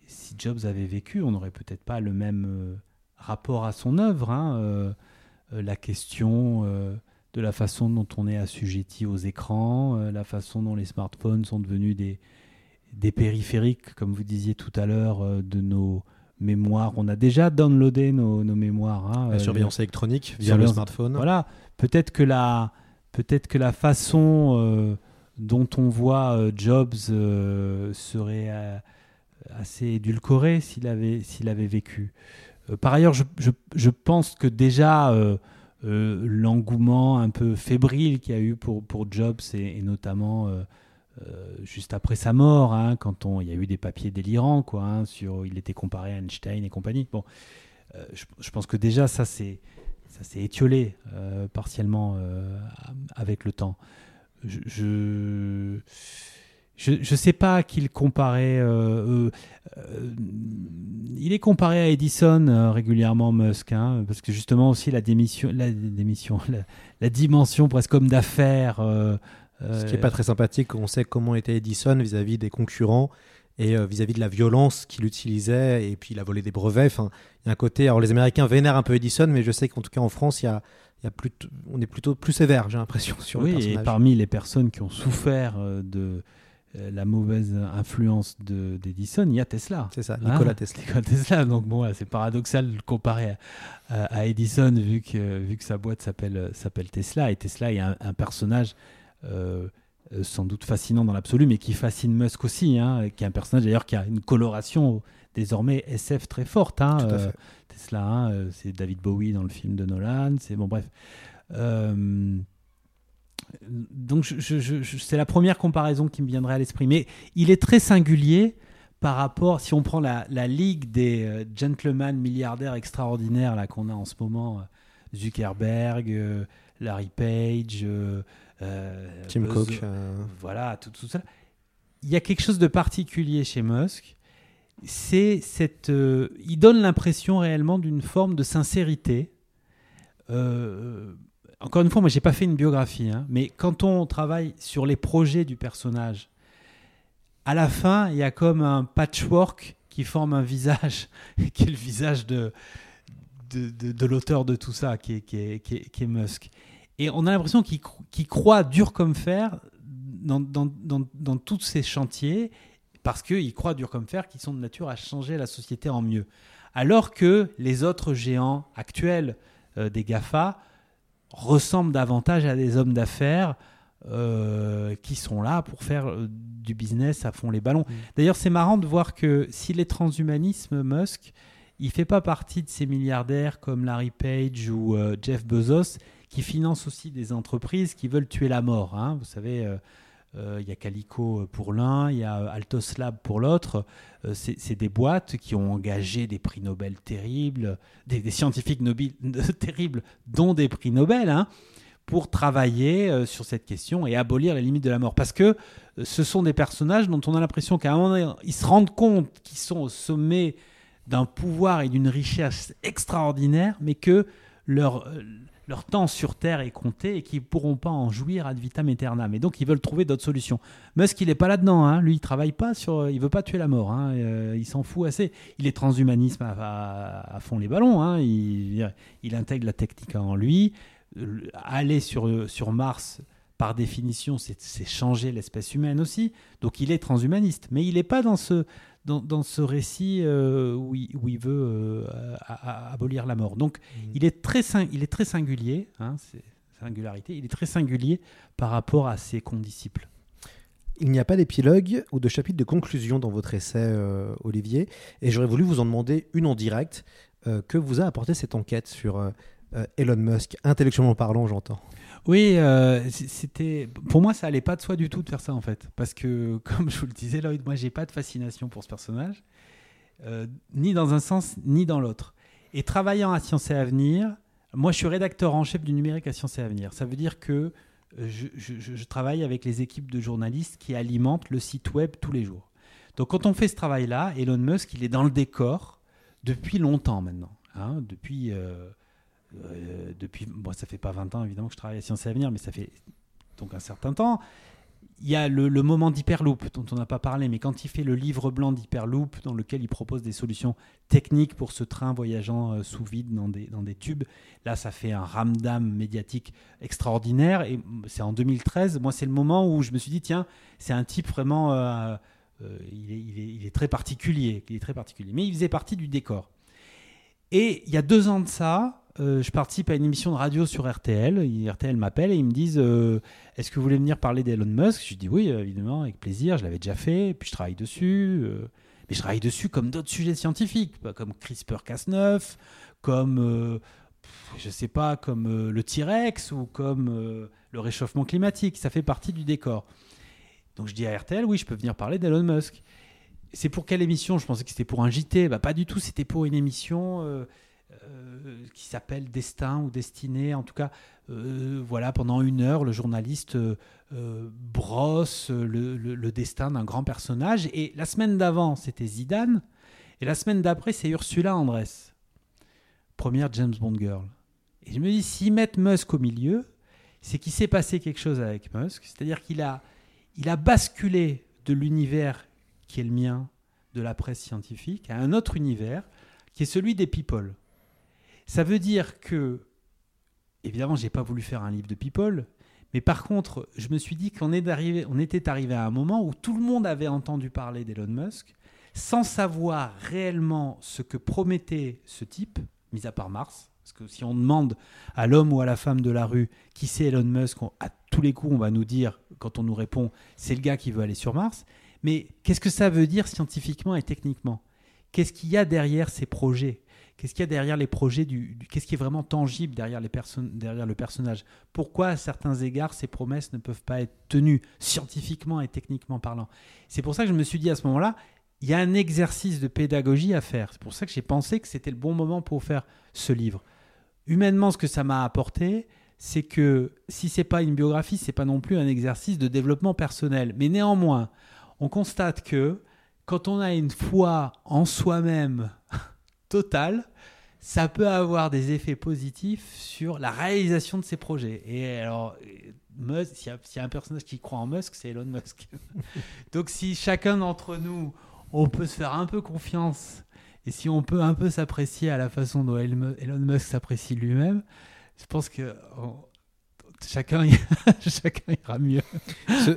si Jobs avait vécu, on n'aurait peut-être pas le même euh, rapport à son œuvre. Hein, euh, euh, la question de la façon dont on est assujetti aux écrans, la façon dont les smartphones sont devenus des périphériques, comme vous disiez tout à l'heure, de nos mémoires. On a déjà downloadé nos, nos mémoires. Hein, la surveillance électronique via le smartphone. Voilà. Peut-être que la, peut-être que la façon dont on voit Jobs serait assez édulcoré s'il avait, s'il avait vécu. Euh, par ailleurs, je, je, je, pense que déjà euh, euh, l'engouement un peu fébrile qu'il y a eu pour, pour Jobs et, notamment juste après sa mort, hein, quand on, il y a eu des papiers délirants, quoi, hein, sur il était comparé à Einstein et compagnie. Bon, je, je, pense que déjà ça c'est ça s'est étiolé partiellement avec le temps. je, je sais pas qu'il comparait. Euh, euh, euh, il est comparé à Edison régulièrement, Musk, hein, parce que justement aussi la démission, la, la, dimension presque comme d'affaires. Ce qui n'est pas très sympathique, on sait comment était Edison vis-à-vis des concurrents et vis-à-vis de la violence qu'il utilisait, et puis il a volé des brevets. Enfin, il y a un côté. Alors les Américains vénèrent un peu Edison, mais je sais qu'en tout cas en France, il y a, il y a plus, on est plutôt plus sévère, j'ai l'impression, sur oui, le personnage. et parmi les personnes qui ont souffert de euh, la mauvaise influence d'Edison, il y a Tesla. C'est ça, Nikola hein Tesla. Nikola Tesla. Donc bon, c'est paradoxal de comparer à, Edison vu que, vu que sa boîte s'appelle Tesla. Et Tesla est un, personnage euh, euh, sans doute fascinant dans l'absolu, mais qui fascine Musk aussi, hein, qui est un personnage d'ailleurs qui a une coloration désormais SF très forte. Hein, Tesla, hein, c'est David Bowie dans le film de Nolan. C'est bon, bref. donc je, je, c'est la première comparaison qui me viendrait à l'esprit. Mais il est très singulier par rapport, si on prend la, la ligue des euh, gentlemen milliardaires extraordinaires là qu'on a en ce moment, euh, Zuckerberg, euh, Larry Page, Tim Cook, voilà, tout, tout ça. Il y a quelque chose de particulier chez Musk. C'est cette, il donne l'impression réellement d'une forme de sincérité. encore une fois, moi, j'ai pas fait une biographie, hein, mais quand on travaille sur les projets du personnage à la fin, il y a comme un patchwork qui forme un visage, qui est le visage de, de, l'auteur de tout ça, qui est, qui est, qui est, Musk. Et on a l'impression qu'il croit dur comme fer dans, dans, dans, dans tous ces chantiers, parce qu'il croit dur comme fer qu'ils sont de nature à changer la société en mieux. Alors que les autres géants actuels euh, des GAFA ressemblent davantage à des hommes d'affaires euh, qui sont là pour faire euh, du business à fond les ballons. Mm. D'ailleurs, c'est marrant de voir que s'il est transhumanisme, Musk, il fait pas partie de ces milliardaires comme Larry Page ou Jeff Bezos qui financent aussi des entreprises qui veulent tuer la mort. Hein. Vous savez, il y a Calico pour l'un, il y a Altos Lab pour l'autre. c'est des boîtes qui ont engagé des prix Nobel terribles, des, scientifiques Nobel, terribles, dont des prix Nobel. Hein pour travailler euh, sur cette question et abolir les limites de la mort. Parce que euh, ce sont des personnages dont on a l'impression qu'à un moment donné, ils se rendent compte qu'ils sont au sommet d'un pouvoir et d'une richesse extraordinaire, mais que leur, euh, leur temps sur Terre est compté et qu'ils ne pourront pas en jouir ad vitam aeternam. Et donc, ils veulent trouver d'autres solutions. Musk, il n'est pas là-dedans. Hein. Lui, il travaille pas sur... Il veut pas tuer la mort. Hein. il s'en fout assez. Il est transhumanisme à, fond les ballons. Hein. Il, intègre la technique en lui aller sur, sur Mars, par définition, c'est changer l'espèce humaine aussi. Donc il est transhumaniste. Mais il n'est pas dans ce, dans, dans ce récit euh, où, il, où, il, veut euh, abolir la mort. Donc mmh. il, est très, il est très singulier, hein, singularité, il est très singulier par rapport à ses condisciples. Il n'y a pas d'épilogue ou de chapitre de conclusion dans votre essai, euh, Olivier, et j'aurais voulu vous en demander une en direct. que vous a apporté cette enquête sur euh, Elon Musk, intellectuellement parlant, j'entends. Oui, euh, c'était pour moi ça allait pas de soi du tout de faire ça en fait, parce que comme je vous le disais Lloyd, moi j'ai pas de fascination pour ce personnage, euh, ni dans un sens ni dans l'autre. Et travaillant à Science et Avenir, moi je suis rédacteur en chef du numérique à Science et Avenir. Ça veut dire que je, je, travaille avec les équipes de journalistes qui alimentent le site web tous les jours. Donc quand on fait ce travail-là, Elon Musk il est dans le décor depuis longtemps maintenant, hein, depuis euh, depuis, bon, ça fait pas 20 ans évidemment que je travaille à Sciences et Avenir, mais ça fait donc un certain temps. Il y a le, moment d'Hyperloop dont on n'a pas parlé, mais quand il fait le livre blanc d'Hyperloop dans lequel il propose des solutions techniques pour ce train voyageant euh, sous vide dans des, tubes, là ça fait un ramdam médiatique extraordinaire et c'est en 2013. Moi c'est le moment où je me suis dit tiens c'est un type vraiment euh, il, est, très particulier, il est très particulier, mais il faisait partie du décor. Et il y a deux ans de ça, euh, je participe à une émission de radio sur RTL. RTL m'appelle et ils me disent euh, Est-ce que vous voulez venir parler d'Elon Musk? Je dis Oui, évidemment, avec plaisir. Je l'avais déjà fait. Puis je travaille dessus. Euh, mais je travaille dessus comme d'autres sujets scientifiques, comme CRISPR-Cas9, comme, je sais pas, comme le T-Rex ou comme le réchauffement climatique. Ça fait partie du décor. Donc je dis à RTL Oui, je peux venir parler d'Elon Musk. C'est pour quelle émission? Je pensais que c'était pour un JT. Bah, pas du tout, c'était pour une émission euh, qui s'appelle Destin ou Destiné. En tout cas, euh, voilà, pendant une heure, le journaliste euh, brosse le, destin d'un grand personnage. Et la semaine d'avant, c'était Zidane. Et la semaine d'après, c'est Ursula Andress, première James Bond girl. Et je me dis, s'ils mettent Musk au milieu, c'est qu'il s'est passé quelque chose avec Musk. C'est-à-dire qu'il a, il a basculé de l'univers qui est le mien, de la presse scientifique, à un autre univers qui est celui des people. Ça veut dire que, évidemment, j'ai pas voulu faire un livre de people, mais par contre, je me suis dit qu'on était arrivé à un moment où tout le monde avait entendu parler d'Elon Musk, sans savoir réellement ce que promettait ce type, mis à part Mars. Parce que si on demande à l'homme ou à la femme de la rue qui c'est Elon Musk, à tous les coups, on va nous dire, quand on nous répond, c'est le gars qui veut aller sur Mars. Mais qu'est-ce que ça veut dire scientifiquement et techniquement? Qu'est-ce qu'il y a derrière ces projets? Qu'est-ce qu'il y a derrière les projets du, Qu'est-ce qui est vraiment tangible derrière, les derrière le personnage? Pourquoi, à certains égards, ces promesses ne peuvent pas être tenues scientifiquement et techniquement parlant? C'est pour ça que je me suis dit à ce moment-là, il y a un exercice de pédagogie à faire. C'est pour ça que j'ai pensé que c'était le bon moment pour faire ce livre. Humainement, ce que ça m'a apporté, c'est que si c'est pas une biographie, c'est pas non plus un exercice de développement personnel. Mais néanmoins, on constate que quand on a une foi en soi-même totale, ça peut avoir des effets positifs sur la réalisation de ses projets. Et alors, Musk, s'il y, a un personnage qui croit en Musk, c'est Elon Musk. Donc si chacun d'entre nous, on peut se faire un peu confiance, et si on peut un peu s'apprécier à la façon dont Elon Musk s'apprécie lui-même, je pense que chacun, ira mieux.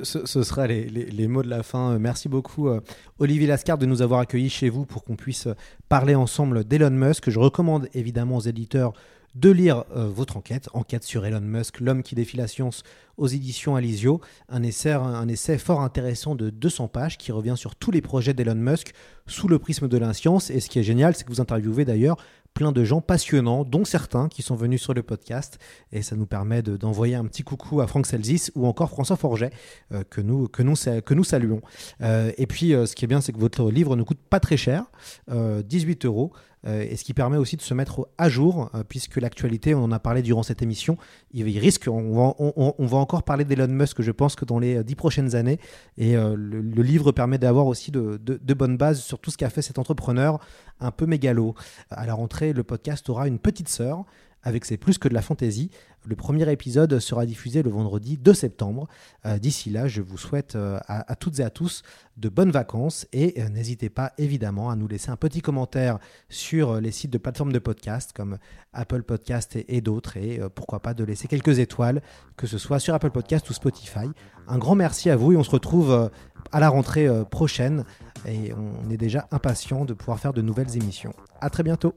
Ce, sera les, mots de la fin. Merci beaucoup, euh, Olivier Lascar, de nous avoir accueillis chez vous pour qu'on puisse parler ensemble d'Elon Musk. Je recommande évidemment aux éditeurs de lire euh, votre enquête, enquête sur Elon Musk, l'homme qui défie la science aux éditions Alizio, un essai, un essai fort intéressant de 200 pages qui revient sur tous les projets d'Elon Musk sous le prisme de la science. Et ce qui est génial, c'est que vous interviewez d'ailleurs plein de gens passionnants, dont certains qui sont venus sur le podcast. Et ça nous permet d'envoyer un petit coucou à Franck Selzis ou encore François Forget, euh, que, nous, saluons. Euh, et puis, ce qui est bien, c'est que votre livre ne coûte pas très cher, 18 euros. Euh, et ce qui permet aussi de se mettre à jour, euh, puisque l'actualité, on en a parlé durant cette émission, il, risque, on va, encore parler d'Elon Musk, je pense que dans les dix prochaines années, et euh, le, livre permet d'avoir aussi de, de, bonnes bases sur tout ce qu'a fait cet entrepreneur un peu mégalo. À la rentrée, le podcast aura une petite sœur avec C'est plus que de la fantaisie. Le premier épisode sera diffusé le vendredi 2 septembre. Euh, d'ici là, je vous souhaite euh, à, toutes et à tous de bonnes vacances et euh, n'hésitez pas évidemment à nous laisser un petit commentaire sur les sites de plateformes de podcast comme Apple Podcast et, d'autres et pourquoi pas de laisser quelques étoiles, que ce soit sur Apple Podcast ou Spotify. Un grand merci à vous et on se retrouve à la rentrée prochaine et on est déjà impatient de pouvoir faire de nouvelles émissions. À très bientôt.